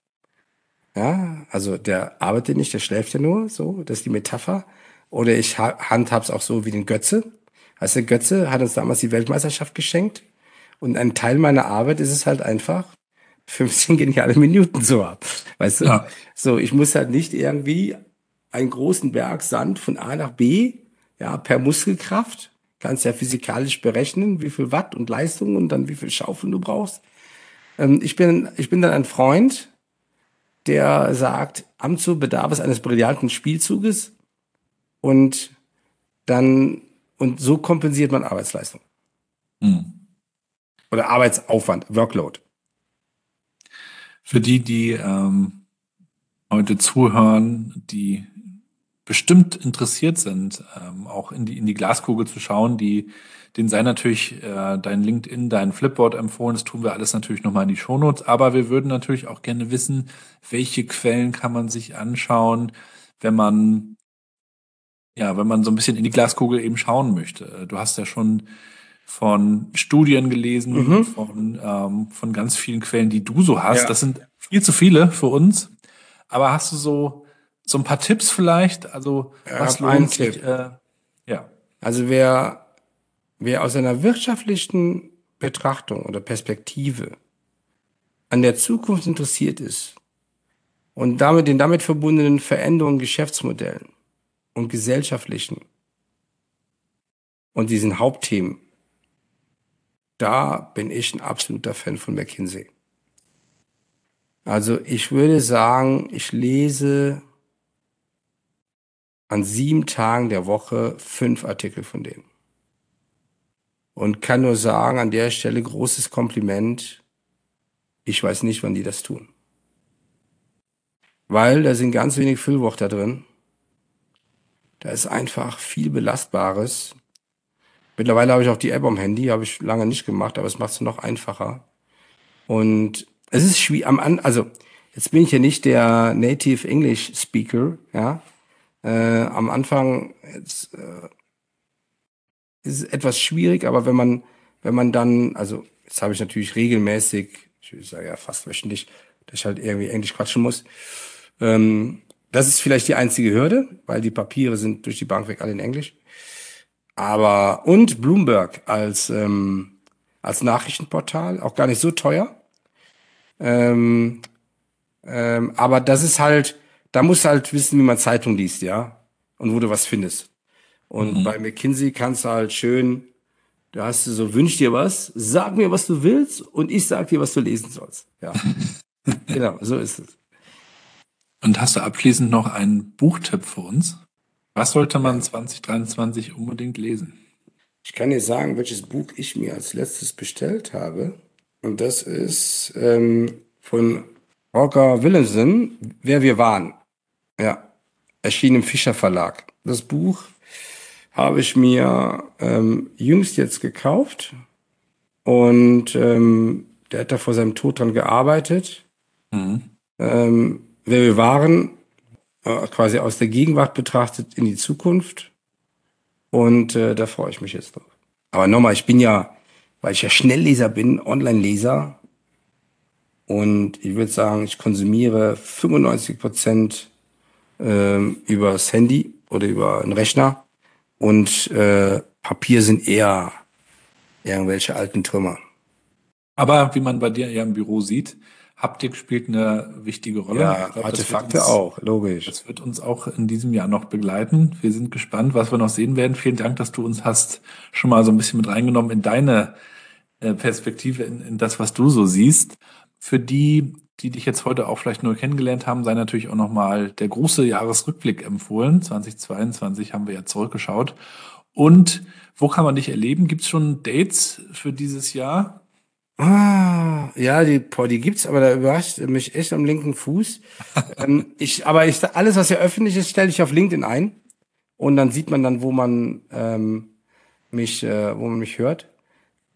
Ja, also der arbeitet nicht, der schläft ja nur, so, das ist die Metapher. Oder ich handhab's auch so wie den Götze. Also der Götze hat uns damals die Weltmeisterschaft geschenkt. Und ein Teil meiner Arbeit ist es halt einfach, 15 geniale Minuten so ab. Weißt du? Ja. So, ich muss halt nicht irgendwie einen großen Berg Sand von A nach B, ja, per Muskelkraft. Kannst ja physikalisch berechnen, wie viel Watt und Leistung und dann wie viel Schaufeln du brauchst. Ähm, ich bin, ich bin dann ein Freund, der sagt, Amzu bedarf es eines brillanten Spielzuges und dann, und so kompensiert man Arbeitsleistung. Hm. Oder Arbeitsaufwand, Workload. Für die, die ähm, heute zuhören, die bestimmt interessiert sind, ähm, auch in die, in die Glaskugel zu schauen, die, denen sei natürlich äh, dein LinkedIn, dein Flipboard empfohlen. Das tun wir alles natürlich nochmal in die Shownotes. Aber wir würden natürlich auch gerne wissen, welche Quellen kann man sich anschauen, wenn man, ja, wenn man so ein bisschen in die Glaskugel eben schauen möchte. Du hast ja schon von Studien gelesen, mhm. von, ähm, von ganz vielen Quellen, die du so hast. Ja. Das sind viel zu viele für uns. Aber hast du so, so ein paar Tipps vielleicht? Also, was lohnt sich? Äh, ja. Also, wer, wer aus einer wirtschaftlichen Betrachtung oder Perspektive an der Zukunft interessiert ist und damit den damit verbundenen Veränderungen Geschäftsmodellen und gesellschaftlichen und diesen Hauptthemen da bin ich ein absoluter Fan von McKinsey. Also ich würde sagen, ich lese an sieben Tagen der Woche fünf Artikel von denen. Und kann nur sagen, an der Stelle großes Kompliment. Ich weiß nicht, wann die das tun. Weil da sind ganz wenig Füllwörter drin. Da ist einfach viel Belastbares. Mittlerweile habe ich auch die App am Handy, habe ich lange nicht gemacht, aber es macht es noch einfacher. Und es ist schwierig, am also jetzt bin ich ja nicht der Native English Speaker, ja. Äh, am Anfang jetzt, äh, ist es etwas schwierig, aber wenn man, wenn man dann, also jetzt habe ich natürlich regelmäßig, ich sage ja fast wöchentlich, dass ich halt irgendwie Englisch quatschen muss. Ähm, das ist vielleicht die einzige Hürde, weil die Papiere sind durch die Bank weg alle in Englisch. Aber und Bloomberg als ähm, als Nachrichtenportal auch gar nicht so teuer. Ähm, ähm, aber das ist halt, da musst du halt wissen, wie man Zeitung liest, ja, und wo du was findest. Und mhm. bei McKinsey kannst du halt schön, da hast du so, wünsch dir was, sag mir, was du willst, und ich sag dir, was du lesen sollst. Ja, [LAUGHS] genau, so ist es. Und hast du abschließend noch einen Buchtipp für uns? Was sollte man 2023 unbedingt lesen? Ich kann dir sagen, welches Buch ich mir als letztes bestellt habe. Und das ist ähm, von Roger Willemsen, Wer wir waren. Ja, erschien im Fischer Verlag. Das Buch habe ich mir ähm, jüngst jetzt gekauft. Und ähm, der hat da vor seinem Tod dran gearbeitet. Mhm. Ähm, wer wir waren, äh, quasi aus der Gegenwart betrachtet in die Zukunft. Und äh, da freue ich mich jetzt drauf. Aber nochmal, ich bin ja, weil ich ja Schnellleser bin, Online-Leser. Und ich würde sagen, ich konsumiere 95 Prozent ähm, übers Handy oder über einen Rechner. Und äh, Papier sind eher irgendwelche alten Trümmer. Aber wie man bei dir ja im Büro sieht, Haptik spielt eine wichtige Rolle. Ja, glaub, Artefakte uns, auch, logisch. Das wird uns auch in diesem Jahr noch begleiten. Wir sind gespannt, was wir noch sehen werden. Vielen Dank, dass du uns hast schon mal so ein bisschen mit reingenommen in deine äh, Perspektive, in, in das, was du so siehst. Für die, die dich jetzt heute auch vielleicht nur kennengelernt haben, sei natürlich auch nochmal der große Jahresrückblick empfohlen. 2022 haben wir ja zurückgeschaut. Und wo kann man dich erleben? Gibt es schon Dates für dieses Jahr? Ah, ja, die, boah, die gibt's, aber da überrascht mich echt am linken Fuß. [LAUGHS] ähm, ich, aber ich, alles, was ja öffentlich ist, stelle ich auf LinkedIn ein. Und dann sieht man dann, wo man ähm, mich, äh, wo man mich hört.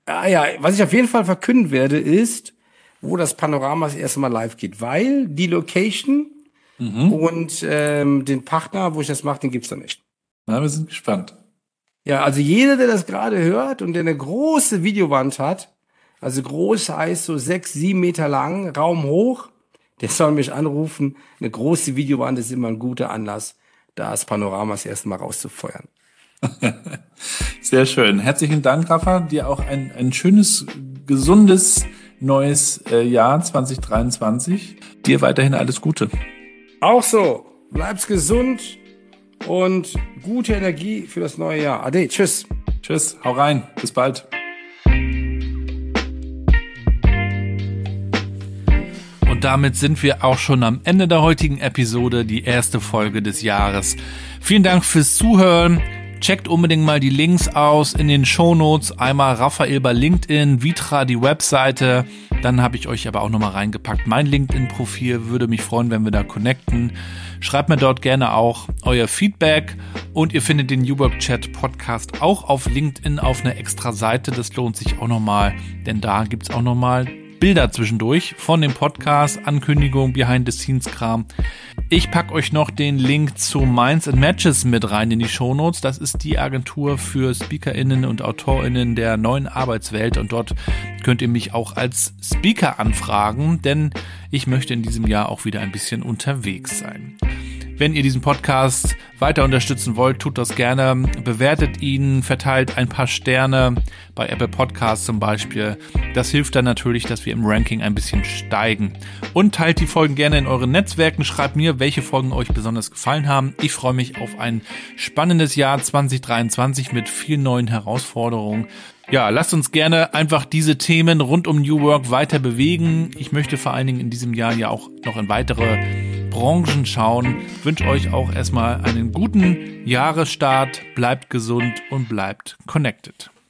Ah ja, was ich auf jeden Fall verkünden werde, ist, wo das Panorama das erste Mal live geht. Weil die Location mhm. und ähm, den Partner, wo ich das mache, den gibt's da nicht. Na, wir sind gespannt. Ja, also jeder, der das gerade hört und der eine große Videowand hat, also groß heißt so sechs, sieben Meter lang, Raum hoch, der soll mich anrufen. Eine große Videowand ist immer ein guter Anlass, das Panoramas erstmal rauszufeuern. [LAUGHS] Sehr schön. Herzlichen Dank, Rafa. Dir auch ein, ein schönes, gesundes neues äh, Jahr 2023. Dir weiterhin alles Gute. Auch so. Bleib's gesund und gute Energie für das neue Jahr. Ade, tschüss. Tschüss, hau rein. Bis bald. Und damit sind wir auch schon am Ende der heutigen Episode, die erste Folge des Jahres. Vielen Dank fürs Zuhören. Checkt unbedingt mal die Links aus in den Shownotes. Einmal Raphael bei LinkedIn, Vitra die Webseite. Dann habe ich euch aber auch nochmal reingepackt. Mein LinkedIn-Profil würde mich freuen, wenn wir da connecten. Schreibt mir dort gerne auch euer Feedback. Und ihr findet den New Work Chat Podcast auch auf LinkedIn auf einer extra Seite. Das lohnt sich auch nochmal, denn da gibt's auch nochmal Bilder zwischendurch von dem Podcast, Ankündigung, Behind-the-Scenes-Kram. Ich pack euch noch den Link zu Minds and Matches mit rein in die Shownotes. Das ist die Agentur für SpeakerInnen und AutorInnen der neuen Arbeitswelt und dort könnt ihr mich auch als Speaker anfragen, denn ich möchte in diesem Jahr auch wieder ein bisschen unterwegs sein. Wenn ihr diesen Podcast weiter unterstützen wollt, tut das gerne. Bewertet ihn, verteilt ein paar Sterne bei Apple Podcasts zum Beispiel. Das hilft dann natürlich, dass wir im Ranking ein bisschen steigen. Und teilt die Folgen gerne in euren Netzwerken. Schreibt mir, welche Folgen euch besonders gefallen haben. Ich freue mich auf ein spannendes Jahr 2023 mit vielen neuen Herausforderungen. Ja, lasst uns gerne einfach diese Themen rund um New Work weiter bewegen. Ich möchte vor allen Dingen in diesem Jahr ja auch noch in weitere Branchen schauen. Ich wünsche euch auch erstmal einen guten Jahresstart. Bleibt gesund und bleibt connected.